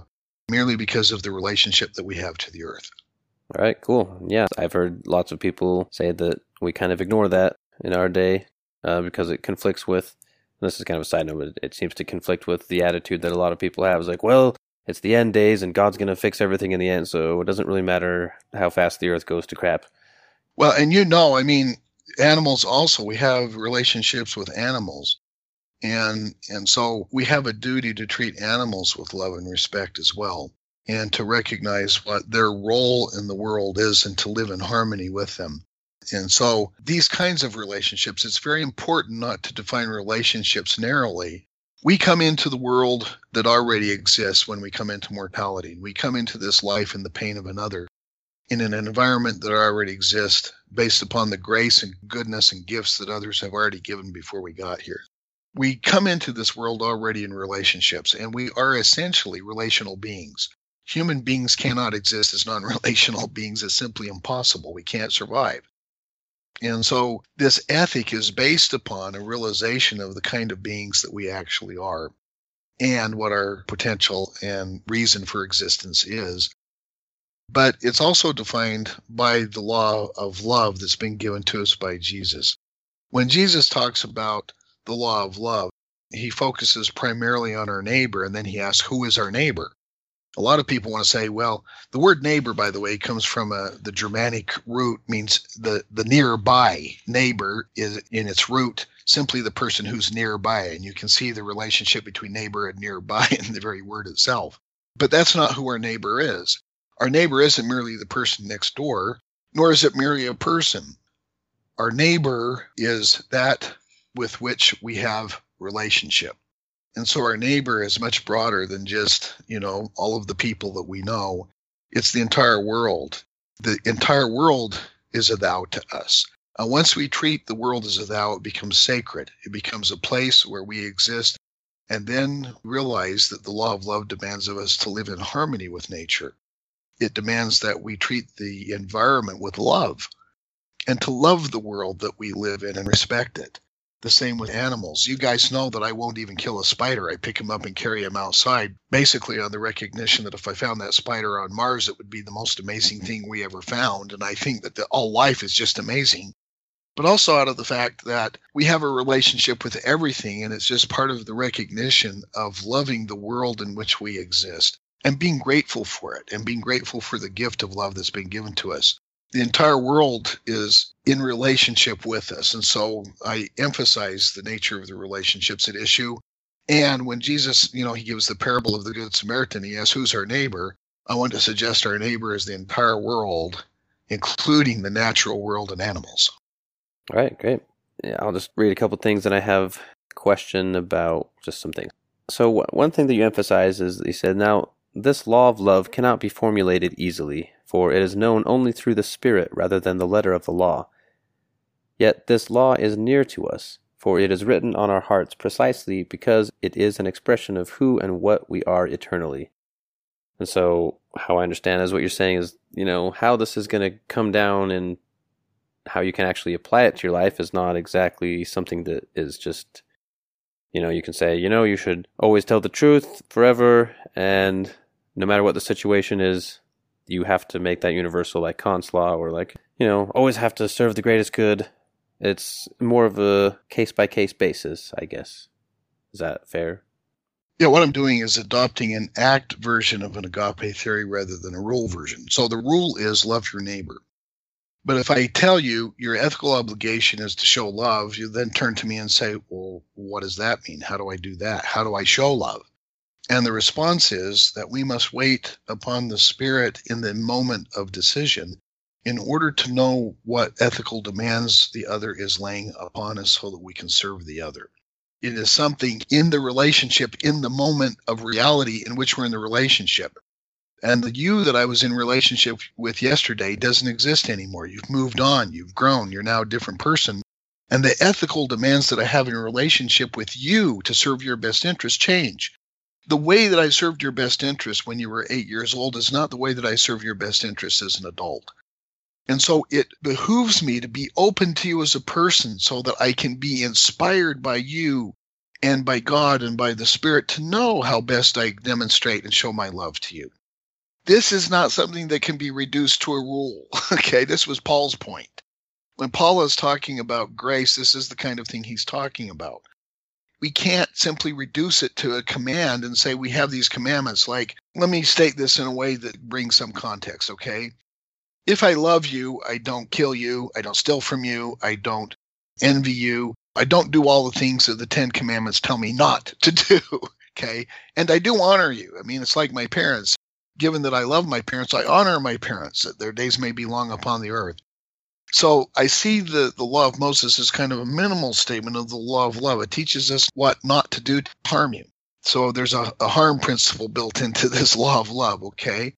merely because of the relationship that we have to the earth. All right, cool. Yeah, I've heard lots of people say that we kind of ignore that in our day uh, because it conflicts with. This is kind of a side note, but it seems to conflict with the attitude that a lot of people have. Is like, well, it's the end days, and God's going to fix everything in the end, so it doesn't really matter how fast the Earth goes to crap. Well, and you know, I mean, animals also. We have relationships with animals, and and so we have a duty to treat animals with love and respect as well, and to recognize what their role in the world is, and to live in harmony with them. And so these kinds of relationships, it's very important not to define relationships narrowly. We come into the world that already exists when we come into mortality. We come into this life in the pain of another in an environment that already exists based upon the grace and goodness and gifts that others have already given before we got here. We come into this world already in relationships, and we are essentially relational beings. Human beings cannot exist as non relational beings, it's simply impossible. We can't survive. And so this ethic is based upon a realization of the kind of beings that we actually are and what our potential and reason for existence is. But it's also defined by the law of love that's been given to us by Jesus. When Jesus talks about the law of love, he focuses primarily on our neighbor and then he asks, Who is our neighbor? a lot of people want to say, well, the word neighbor, by the way, comes from a, uh, the Germanic root, means the, the nearby. Neighbor is in its root simply the person who's nearby. And you can see the relationship between neighbor and nearby in the very word itself. But that's not who our neighbor is. Our neighbor isn't merely the person next door, nor is it merely a person. Our neighbor is that with which we have relationship. And so our neighbor is much broader than just, you know, all of the people that we know. It's the entire world. The entire world is a thou to us. Uh, once we treat the world as a thou, it becomes sacred. It becomes a place where we exist and then realize that the law of love demands of us to live in harmony with nature. It demands that we treat the environment with love and to love the world that we live in and respect it. The same with animals. You guys know that I won't even kill a spider. I pick him up and carry him outside, basically on the recognition that if I found that spider on Mars, it would be the most amazing thing we ever found. And I think that the, all life is just amazing. But also out of the fact that we have a relationship with everything, and it's just part of the recognition of loving the world in which we exist and being grateful for it and being grateful for the gift of love that's been given to us the entire world is in relationship with us. And so I emphasize the nature of the relationships at issue And when Jesus, you know, he gives the parable of the Good Samaritan, he asks, Who's our neighbor? I want to suggest our neighbor is the entire world, including the natural world and animals. All right, great. Yeah, I'll just read a couple things and I have a question about just some things. So, one thing that you emphasize is he said, Now, this law of love cannot be formulated easily, for it is known only through the Spirit rather than the letter of the law. Yet this law is near to us, for it is written on our hearts precisely because it is an expression of who and what we are eternally. And so, how I understand is what you're saying is, you know, how this is going to come down and how you can actually apply it to your life is not exactly something that is just, you know, you can say, you know, you should always tell the truth forever, and no matter what the situation is, you have to make that universal, like Kant's law, or like, you know, always have to serve the greatest good it's more of a case by case basis, I guess. Is that fair? Yeah, what I'm doing is adopting an act version of an agape theory rather than a rule version. So the rule is love your neighbor. But if I tell you your ethical obligation is to show love, you then turn to me and say, Well, what does that mean? How do I do that? How do I show love? And the response is that we must wait upon the Spirit in the moment of decision in order to know what ethical demands the other is laying upon us so that we can serve the other. It is something in the relationship, in the moment of reality in which we're in the relationship. And the you that I was in relationship with yesterday doesn't exist anymore. You've moved on, you've grown, you're now a different person. And the ethical demands that I have in a relationship with you to serve your best interest change. The way that I served your best interest when you were eight years old is not the way that I serve your best interest as an adult. And so it behooves me to be open to you as a person so that I can be inspired by you and by God and by the Spirit to know how best I demonstrate and show my love to you. This is not something that can be reduced to a rule. Okay, this was Paul's point. When Paul is talking about grace, this is the kind of thing he's talking about. We can't simply reduce it to a command and say we have these commandments. Like, let me state this in a way that brings some context, okay? if I love you, I don't kill you, I don't steal from you, I don't envy you, I don't do all the things that the Ten Commandments tell me not to do. Okay. And I do honor you. I mean, it's like my parents. Given that I love my parents, I honor my parents, that their days may be long upon the earth. So I see the, the law of Moses as kind of a minimal statement of the law of love. It teaches us what not to do to harm you. So there's a, a harm principle built into this law of love, okay?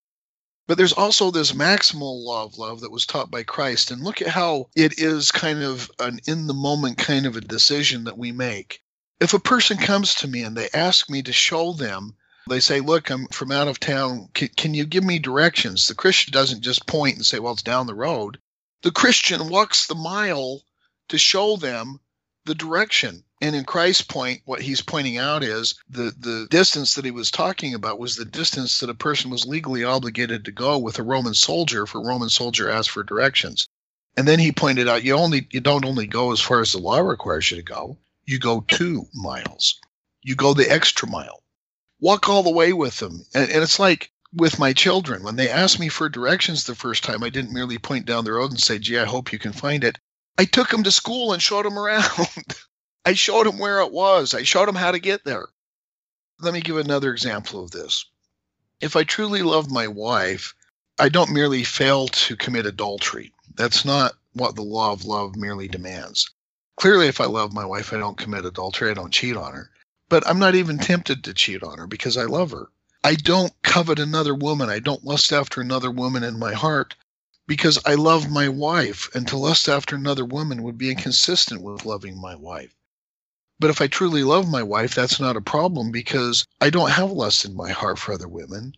But there's also this maximal law of love that was taught by Christ. And look at how it is kind of an in the moment kind of a decision that we make. If a person comes to me and they ask me to show them, they say, Look, I'm from out of town. Can, can you give me directions? The Christian doesn't just point and say, Well, it's down the road. The Christian walks the mile to show them the direction. And in Christ's point, what he's pointing out is the, the distance that he was talking about was the distance that a person was legally obligated to go with a Roman soldier if a Roman soldier asked for directions. And then he pointed out you only you don't only go as far as the law requires you to go, you go two miles. You go the extra mile. Walk all the way with them. And, and it's like with my children, when they asked me for directions the first time, I didn't merely point down the road and say, gee, I hope you can find it. I took them to school and showed them around. I showed them where it was. I showed them how to get there. Let me give another example of this. If I truly love my wife, I don't merely fail to commit adultery. That's not what the law of love merely demands. Clearly, if I love my wife, I don't commit adultery, I don't cheat on her. But I'm not even tempted to cheat on her because I love her. I don't covet another woman. I don't lust after another woman in my heart because I love my wife. And to lust after another woman would be inconsistent with loving my wife. But if I truly love my wife, that's not a problem because I don't have lust in my heart for other women.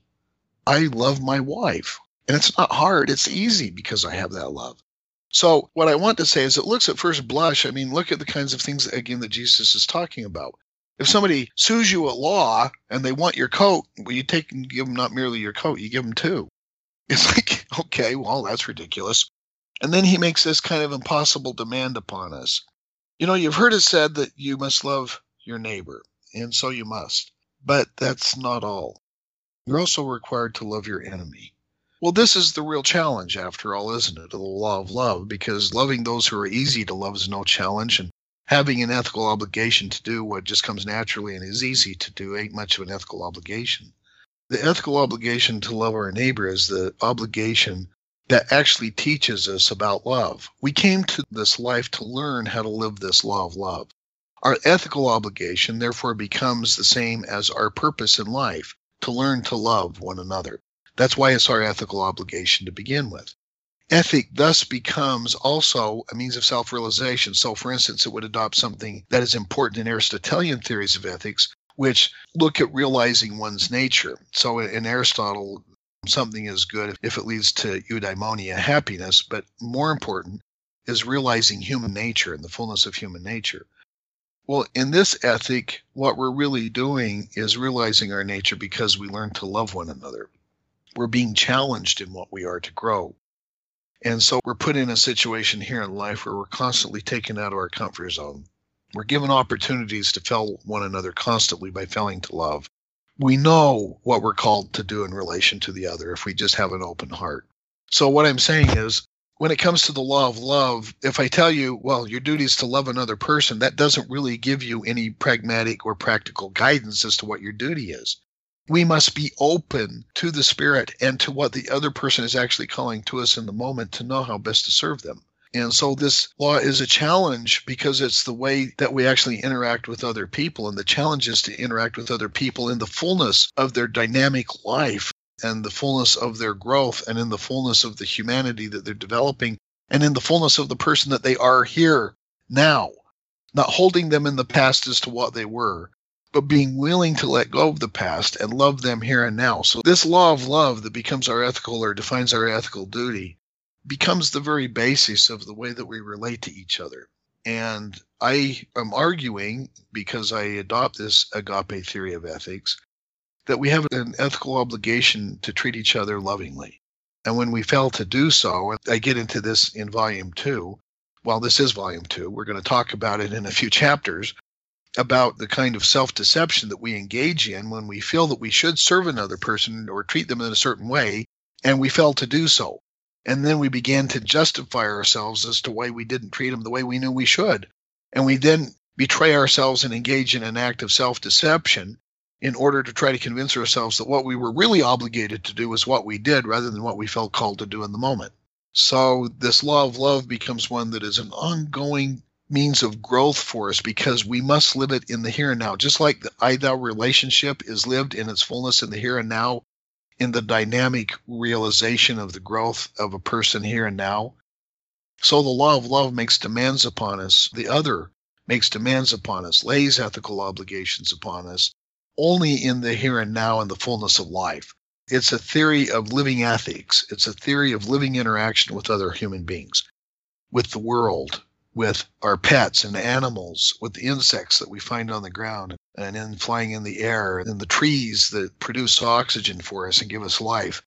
I love my wife. And it's not hard, it's easy because I have that love. So, what I want to say is it looks at first blush. I mean, look at the kinds of things, again, that Jesus is talking about. If somebody sues you at law and they want your coat, well, you take and give them not merely your coat, you give them two. It's like, okay, well, that's ridiculous. And then he makes this kind of impossible demand upon us. You know, you've heard it said that you must love your neighbor, and so you must. But that's not all. You're also required to love your enemy. Well, this is the real challenge, after all, isn't it? The law of love, because loving those who are easy to love is no challenge, and having an ethical obligation to do what just comes naturally and is easy to do ain't much of an ethical obligation. The ethical obligation to love our neighbor is the obligation that actually teaches us about love. We came to this life to learn how to live this law of love. Our ethical obligation, therefore, becomes the same as our purpose in life to learn to love one another. That's why it's our ethical obligation to begin with. Ethic thus becomes also a means of self realization. So, for instance, it would adopt something that is important in Aristotelian theories of ethics, which look at realizing one's nature. So, in Aristotle, something is good if it leads to eudaimonia, happiness, but more important is realizing human nature and the fullness of human nature. Well, in this ethic, what we're really doing is realizing our nature because we learn to love one another. We're being challenged in what we are to grow. And so we're put in a situation here in life where we're constantly taken out of our comfort zone. We're given opportunities to fail one another constantly by failing to love. We know what we're called to do in relation to the other if we just have an open heart. So, what I'm saying is, when it comes to the law of love, if I tell you, well, your duty is to love another person, that doesn't really give you any pragmatic or practical guidance as to what your duty is. We must be open to the Spirit and to what the other person is actually calling to us in the moment to know how best to serve them. And so this law is a challenge because it's the way that we actually interact with other people. And the challenge is to interact with other people in the fullness of their dynamic life and the fullness of their growth and in the fullness of the humanity that they're developing and in the fullness of the person that they are here now, not holding them in the past as to what they were, but being willing to let go of the past and love them here and now. So, this law of love that becomes our ethical or defines our ethical duty becomes the very basis of the way that we relate to each other. And I am arguing, because I adopt this agape theory of ethics, that we have an ethical obligation to treat each other lovingly. And when we fail to do so, and I get into this in volume two, well, this is volume two, we're going to talk about it in a few chapters about the kind of self deception that we engage in when we feel that we should serve another person or treat them in a certain way, and we fail to do so. And then we began to justify ourselves as to why we didn't treat them the way we knew we should. And we then betray ourselves and engage in an act of self deception in order to try to convince ourselves that what we were really obligated to do was what we did rather than what we felt called to do in the moment. So this law of love becomes one that is an ongoing means of growth for us because we must live it in the here and now. Just like the I thou relationship is lived in its fullness in the here and now, in the dynamic realization of the growth of a person here and now. So the law of love makes demands upon us. The other makes demands upon us, lays ethical obligations upon us, only in the here and now and the fullness of life. It's a theory of living ethics. It's a theory of living interaction with other human beings, with the world, with our pets and animals, with the insects that we find on the ground and in flying in the air, and the trees that produce oxygen for us and give us life.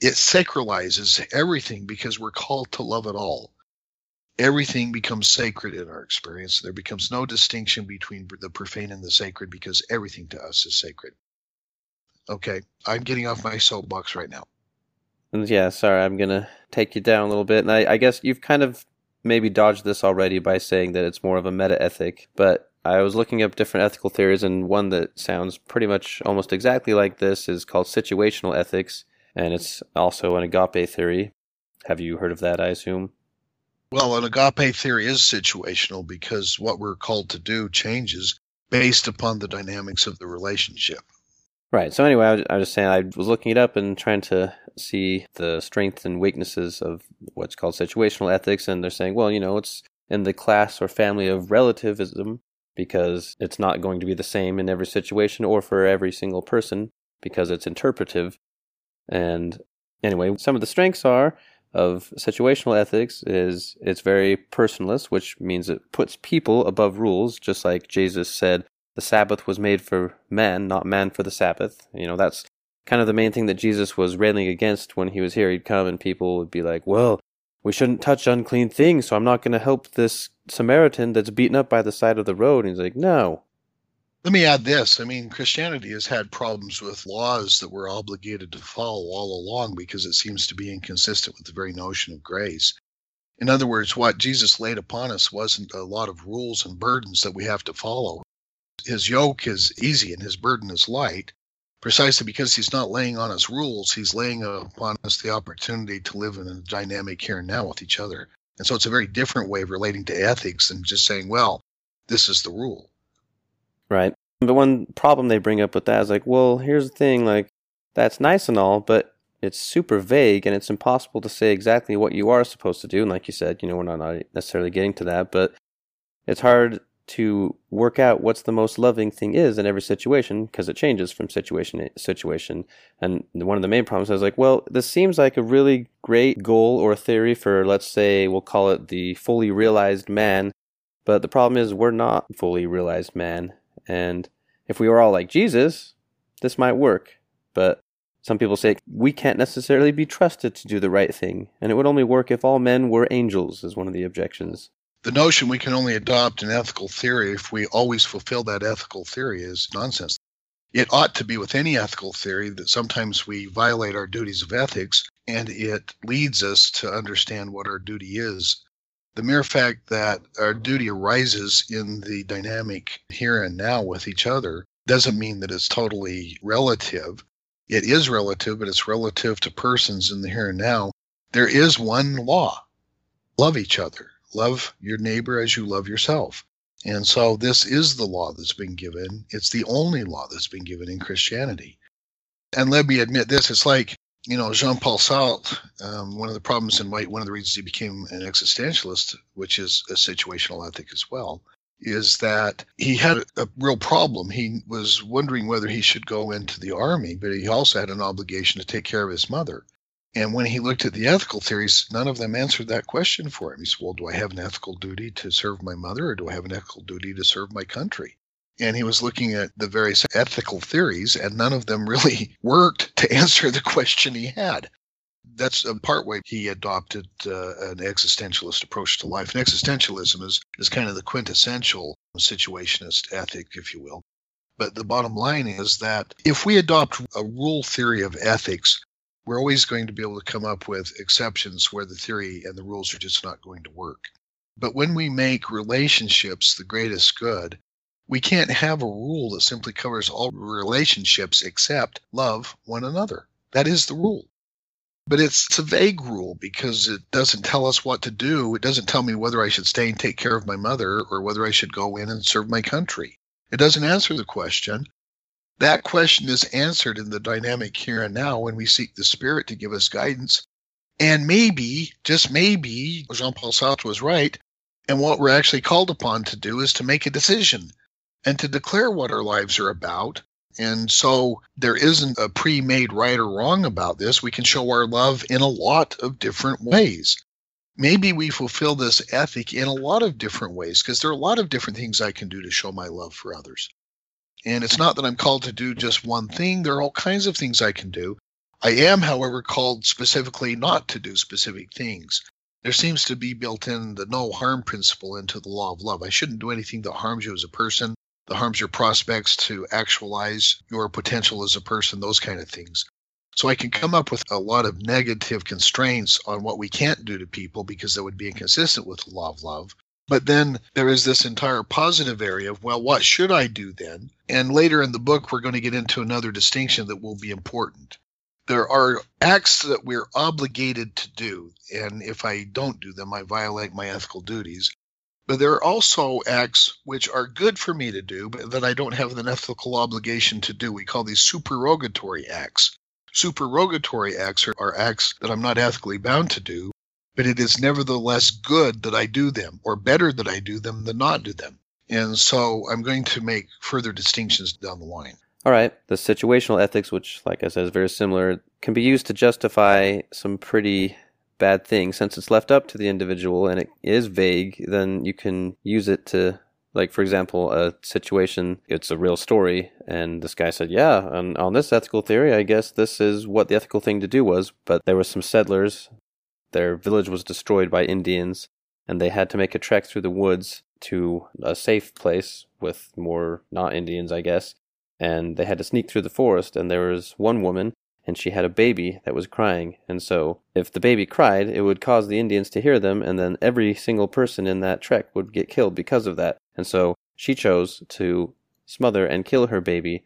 It sacralizes everything because we're called to love it all everything becomes sacred in our experience. There becomes no distinction between the profane and the sacred because everything to us is sacred. Okay, I'm getting off my soapbox right now. Yeah, sorry, I'm gonna take you down a little bit, and I, I guess you've kind of maybe dodged this already by saying that it's more of a meta ethic, but I was looking up different ethical theories, and one that sounds pretty much almost exactly like this is called situational ethics, and it's also an agape theory. Have you heard of that, I assume? Well, an agape theory is situational because what we're called to do changes based upon the dynamics of the relationship. Right. So anyway, I was, I was just saying I was looking it up and trying to see the strengths and weaknesses of what's called situational ethics, and they're saying, well, you know, it's in the class or family of relativism because it's not going to be the same in every situation or for every single person because it's interpretive. And anyway, some of the strengths are of situational ethics is it's very personalist, which means it puts people above rules, just like Jesus said the Sabbath was made for man, not man for the Sabbath. You know, that's kind of the main thing that Jesus was railing against when he was here. He'd come and people would be like, well, we shouldn't touch unclean things, so I'm not going to help this Samaritan that's beaten up by the side of the road. And he's like, no, let me add this. I mean, Christianity has had problems with laws that we're obligated to follow all along because it seems to be inconsistent with the very notion of grace. In other words, what Jesus laid upon us wasn't a lot of rules and burdens that we have to follow. His yoke is easy and his burden is light, precisely because he's not laying on us rules. He's laying upon us the opportunity to live in a dynamic here and now with each other. And so it's a very different way of relating to ethics than just saying, well, this is the rule. Right. The one problem they bring up with that is like, well, here's the thing, like, that's nice and all, but it's super vague and it's impossible to say exactly what you are supposed to do. And like you said, you know, we're not necessarily getting to that, but it's hard to work out what's the most loving thing is in every situation because it changes from situation to situation. And one of the main problems is like, well, this seems like a really great goal or theory for, let's say, we'll call it the fully realized man. But the problem is we're not fully realized man. And if we were all like Jesus, this might work. But some people say we can't necessarily be trusted to do the right thing, and it would only work if all men were angels, is one of the objections the notion we can only adopt an ethical theory if we always fulfill that ethical theory is nonsense. It ought to be with any ethical theory that sometimes we violate our duties of ethics and it leads us to understand what our duty is. The mere fact that our duty arises in the dynamic here and now with each other doesn't mean that it's totally relative. It is relative, but it's relative to persons in the here and now. There is one law love each other love your neighbor as you love yourself. And so this is the law that's been given. It's the only law that's been given in Christianity. And let me admit this it's like, you know, Jean Paul Sartre, um, one of the problems in white, one of the reasons he became an existentialist, which is a situational ethic as well, is that he had a real problem. He was wondering whether he should go into the army, but he also had an obligation to take care of his mother. And when he looked at the ethical theories, none of them answered that question for him. He said, Well, do I have an ethical duty to serve my mother or do I have an ethical duty to serve my country? And he was looking at the various ethical theories, and none of them really worked to answer the question he had. That's a part way he adopted uh, an existentialist approach to life. And existentialism is, is kind of the quintessential situationist ethic, if you will. But the bottom line is that if we adopt a rule theory of ethics, we're always going to be able to come up with exceptions where the theory and the rules are just not going to work. But when we make relationships the greatest good, we can't have a rule that simply covers all relationships except love one another. That is the rule. But it's a vague rule because it doesn't tell us what to do. It doesn't tell me whether I should stay and take care of my mother or whether I should go in and serve my country. It doesn't answer the question that question is answered in the dynamic here and now when we seek the Spirit to give us guidance. And maybe, just maybe, Jean Paul Sartre was right. And what we're actually called upon to do is to make a decision and to declare what our lives are about. And so there isn't a pre made right or wrong about this. We can show our love in a lot of different ways. Maybe we fulfill this ethic in a lot of different ways because there are a lot of different things I can do to show my love for others. And it's not that I'm called to do just one thing, there are all kinds of things I can do. I am, however, called specifically not to do specific things. There seems to be built in the no harm principle into the law of love. I shouldn't do anything that harms you as a person, that harms your prospects to actualize your potential as a person, those kind of things. So I can come up with a lot of negative constraints on what we can't do to people because that would be inconsistent with the law of love. But then there is this entire positive area of, well, what should I do then? And later in the book, we're going to get into another distinction that will be important. There are acts that we're obligated to do. And if I don't do them, I violate my ethical duties. But there are also acts which are good for me to do, but that I don't have an ethical obligation to do. We call these supererogatory acts. Supererogatory acts are, are acts that I'm not ethically bound to do, but it is nevertheless good that I do them, or better that I do them than not do them. And so I'm going to make further distinctions down the line. All right. The situational ethics, which, like I said, is very similar, can be used to justify some pretty bad things. Since it's left up to the individual and it is vague, then you can use it to, like, for example, a situation, it's a real story, and this guy said, Yeah, and on this ethical theory, I guess this is what the ethical thing to do was, but there were some settlers their village was destroyed by Indians, and they had to make a trek through the woods to a safe place with more not Indians, I guess. And they had to sneak through the forest, and there was one woman, and she had a baby that was crying. And so, if the baby cried, it would cause the Indians to hear them, and then every single person in that trek would get killed because of that. And so, she chose to smother and kill her baby.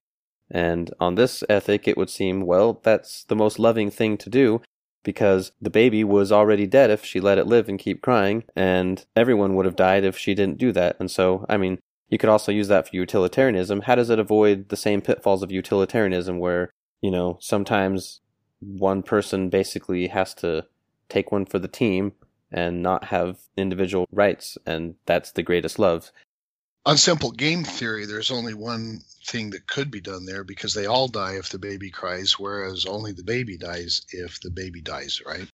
And on this ethic, it would seem, well, that's the most loving thing to do because the baby was already dead if she let it live and keep crying, and everyone would have died if she didn't do that. And so, I mean, you could also use that for utilitarianism. How does it avoid the same pitfalls of utilitarianism where, you know, sometimes one person basically has to take one for the team and not have individual rights, and that's the greatest love. On simple game theory, there's only one thing that could be done there because they all die if the baby cries, whereas only the baby dies if the baby dies, right?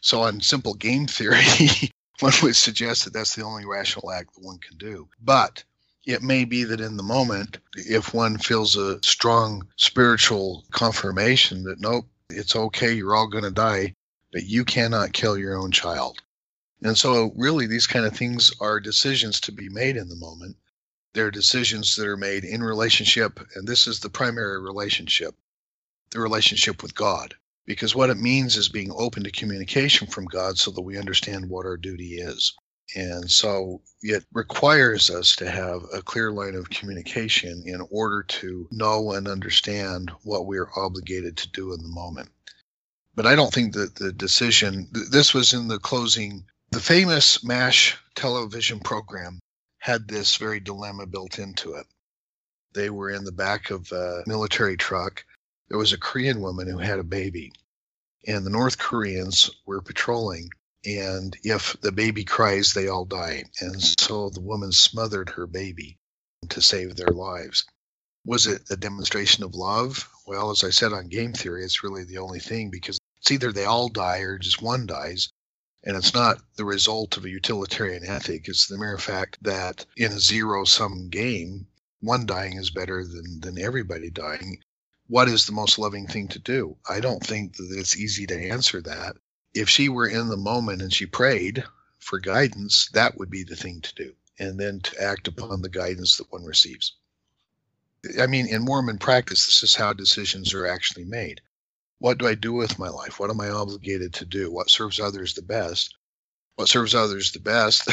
So, on simple game theory, one would suggest that that's the only rational act that one can do. But it may be that in the moment, if one feels a strong spiritual confirmation that nope, it's okay, you're all going to die, but you cannot kill your own child. And so, really, these kind of things are decisions to be made in the moment. They're decisions that are made in relationship, and this is the primary relationship the relationship with God. Because what it means is being open to communication from God so that we understand what our duty is. And so it requires us to have a clear line of communication in order to know and understand what we are obligated to do in the moment. But I don't think that the decision, this was in the closing the famous MASH television program had this very dilemma built into it. They were in the back of a military truck. There was a Korean woman who had a baby, and the North Koreans were patrolling. And if the baby cries, they all die. And so the woman smothered her baby to save their lives. Was it a demonstration of love? Well, as I said on game theory, it's really the only thing because it's either they all die or just one dies. And it's not the result of a utilitarian ethic. It's the mere fact that in a zero sum game, one dying is better than, than everybody dying. What is the most loving thing to do? I don't think that it's easy to answer that. If she were in the moment and she prayed for guidance, that would be the thing to do. And then to act upon the guidance that one receives. I mean, in Mormon practice, this is how decisions are actually made what do I do with my life? What am I obligated to do? What serves others the best? What serves others the best?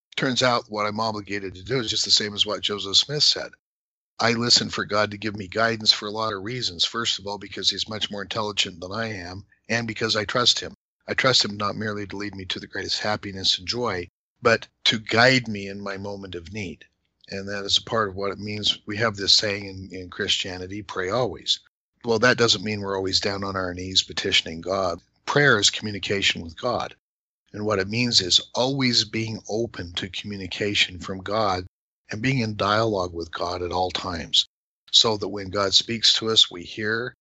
Turns out what I'm obligated to do is just the same as what Joseph Smith said. I listen for God to give me guidance for a lot of reasons. First of all, because he's much more intelligent than I am, and because I trust him. I trust him not merely to lead me to the greatest happiness and joy, but to guide me in my moment of need. And that is a part of what it means. We have this saying in, in Christianity pray always. Well, that doesn't mean we're always down on our knees petitioning God. Prayer is communication with God. And what it means is always being open to communication from God and being in dialogue with God at all times. So that when God speaks to us, we hear.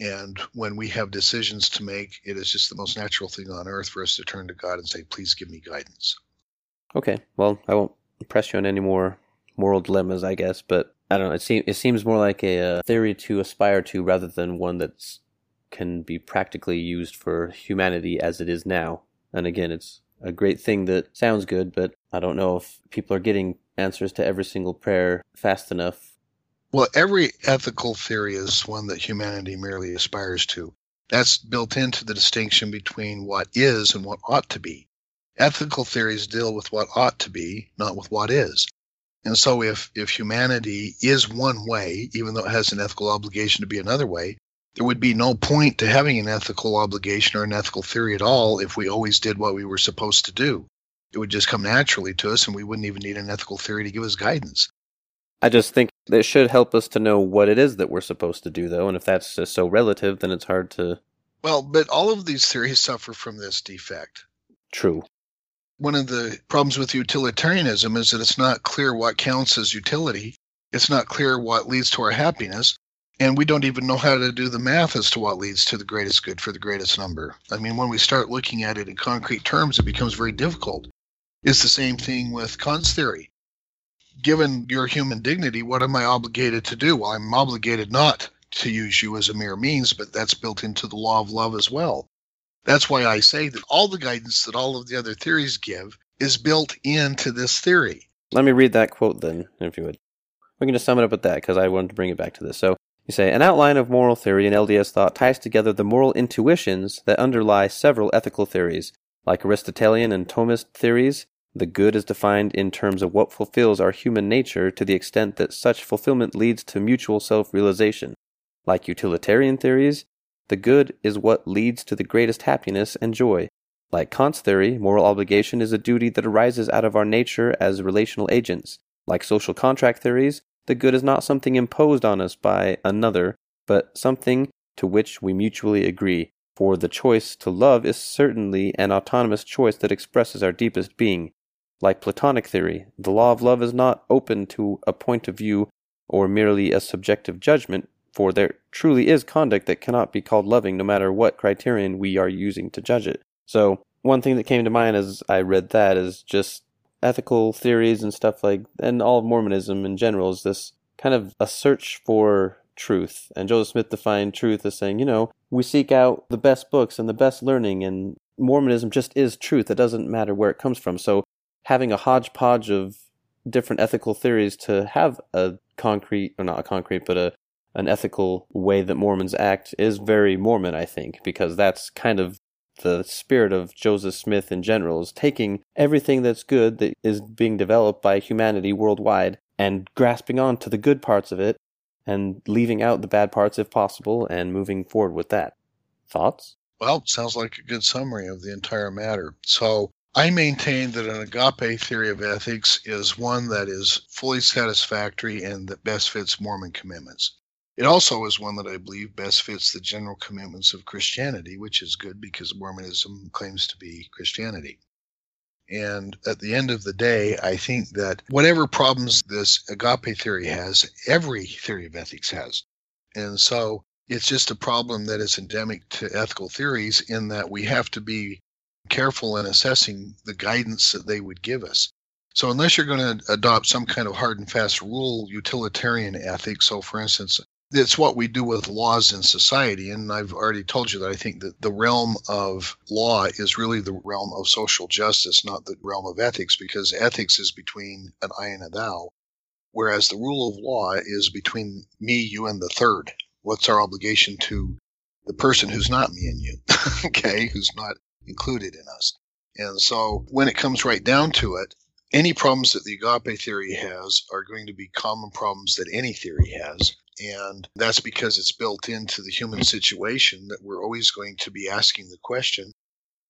And when we have decisions to make, it is just the most natural thing on earth for us to turn to God and say, please give me guidance. Okay. Well, I won't press you on any more moral dilemmas, I guess, but I don't know. It seems it seems more like a, uh, theory to aspire to rather than one that can be practically used for humanity as it is now. And again, it's a great thing that sounds good, but I don't know if people are getting answers to every single prayer fast enough. Well, every ethical theory is one that humanity merely aspires to. That's built into the distinction between what is and what ought to be. Ethical theories deal with what ought to be, not with what is. And so if, if humanity is one way, even though it has an ethical obligation to be another way, there would be no point to having an ethical obligation or an ethical theory at all if we always did what we were supposed to do. It would just come naturally to us and we wouldn't even need an ethical theory to give us guidance. I just think it should help us to know what it is that we're supposed to do, though. And if that's just so relative, then it's hard to. Well, but all of these theories suffer from this defect. True one of the problems with utilitarianism is that it's not clear what counts as utility. It's not clear what leads to our happiness. And we don't even know how to do the math as to what leads to the greatest good for the greatest number. I mean, when we start looking at it in concrete terms, it becomes very difficult. It's the same thing with Kant's theory. Given your human dignity, what am I obligated to do? Well, I'm obligated not to use you as a mere means, but that's built into the law of love as well. That's why I say that all the guidance that all of the other theories give is built into this theory. Let me read that quote then, if you would. We can just sum it up with that because I wanted to bring it back to this. So, You say an outline of moral theory in LDS thought ties together the moral intuitions that underlie several ethical theories, like Aristotelian and Thomist theories. The good is defined in terms of what fulfills our human nature to the extent that such fulfillment leads to mutual self realization. Like utilitarian theories, the good is what leads to the greatest happiness and joy. Like Kant's theory, moral obligation is a duty that arises out of our nature as relational agents. Like social contract theories, the good is not something imposed on us by another, but something to which we mutually agree. For the choice to love is certainly an autonomous choice that expresses our deepest being. Like Platonic theory, the law of love is not open to a point of view or merely a subjective judgment, for there truly is conduct that cannot be called loving no matter what criterion we are using to judge it. So, one thing that came to mind as I read that is just ethical theories and stuff like, and all of Mormonism in general is this kind of a search for truth. And Joseph Smith defined truth as saying, you know, we seek out the best books and the best learning, and Mormonism just is truth. It doesn't matter where it comes from. So, having a hodgepodge of different ethical theories to have a concrete, or not a concrete, but a an ethical way that Mormons act is very Mormon, I think, because that's kind of the spirit of Joseph Smith in general is taking everything that's good that is being developed by humanity worldwide and grasping on to the good parts of it and leaving out the bad parts if possible and moving forward with that. Thoughts? Well, sounds like a good summary of the entire matter. So, I maintain that an agape theory of ethics is one that is fully satisfactory and that best fits Mormon commitments. It also is one that I believe best fits the general commitments of Christianity, which is good because Mormonism claims to be Christianity. And at the end of the day, I think that whatever problems this agape theory has, every theory of ethics has. And so it's just a problem that is endemic to ethical theories in that we have to be careful in assessing the guidance that they would give us. So, unless you're going to adopt some kind of hard and fast rule utilitarian ethics, so for instance, it's what we do with laws in society. And I've already told you that I think that the realm of law is really the realm of social justice, not the realm of ethics, because ethics is between an I and a thou, whereas the rule of law is between me, you, and the third. What's our obligation to the person who's not me and you, okay, who's not included in us? And so when it comes right down to it, any problems that the agape theory has are going to be common problems that any theory has. And that's because it's built into the human situation that we're always going to be asking the question,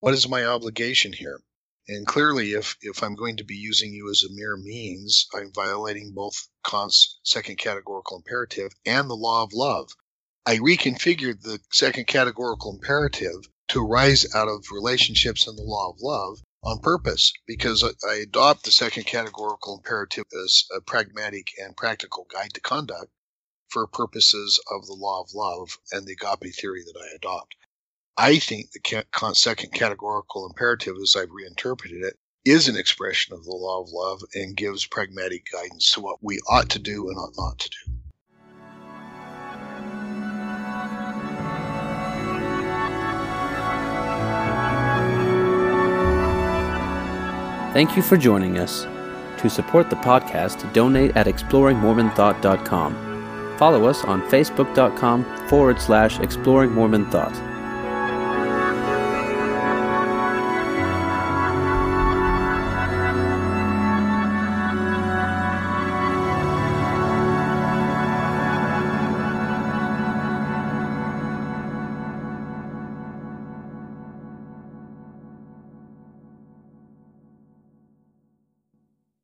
what is my obligation here? And clearly, if, if I'm going to be using you as a mere means, I'm violating both Kant's second categorical imperative and the law of love. I reconfigured the second categorical imperative to arise out of relationships and the law of love on purpose because I adopt the second categorical imperative as a pragmatic and practical guide to conduct for purposes of the law of love and the agape theory that I adopt. I think the second categorical imperative, as I've reinterpreted it, is an expression of the law of love and gives pragmatic guidance to what we ought to do and ought not to do. Thank you for joining us. To support the podcast, donate at exploringmormonthought.com. Follow us on facebook.com forward slash exploring Mormon Thought.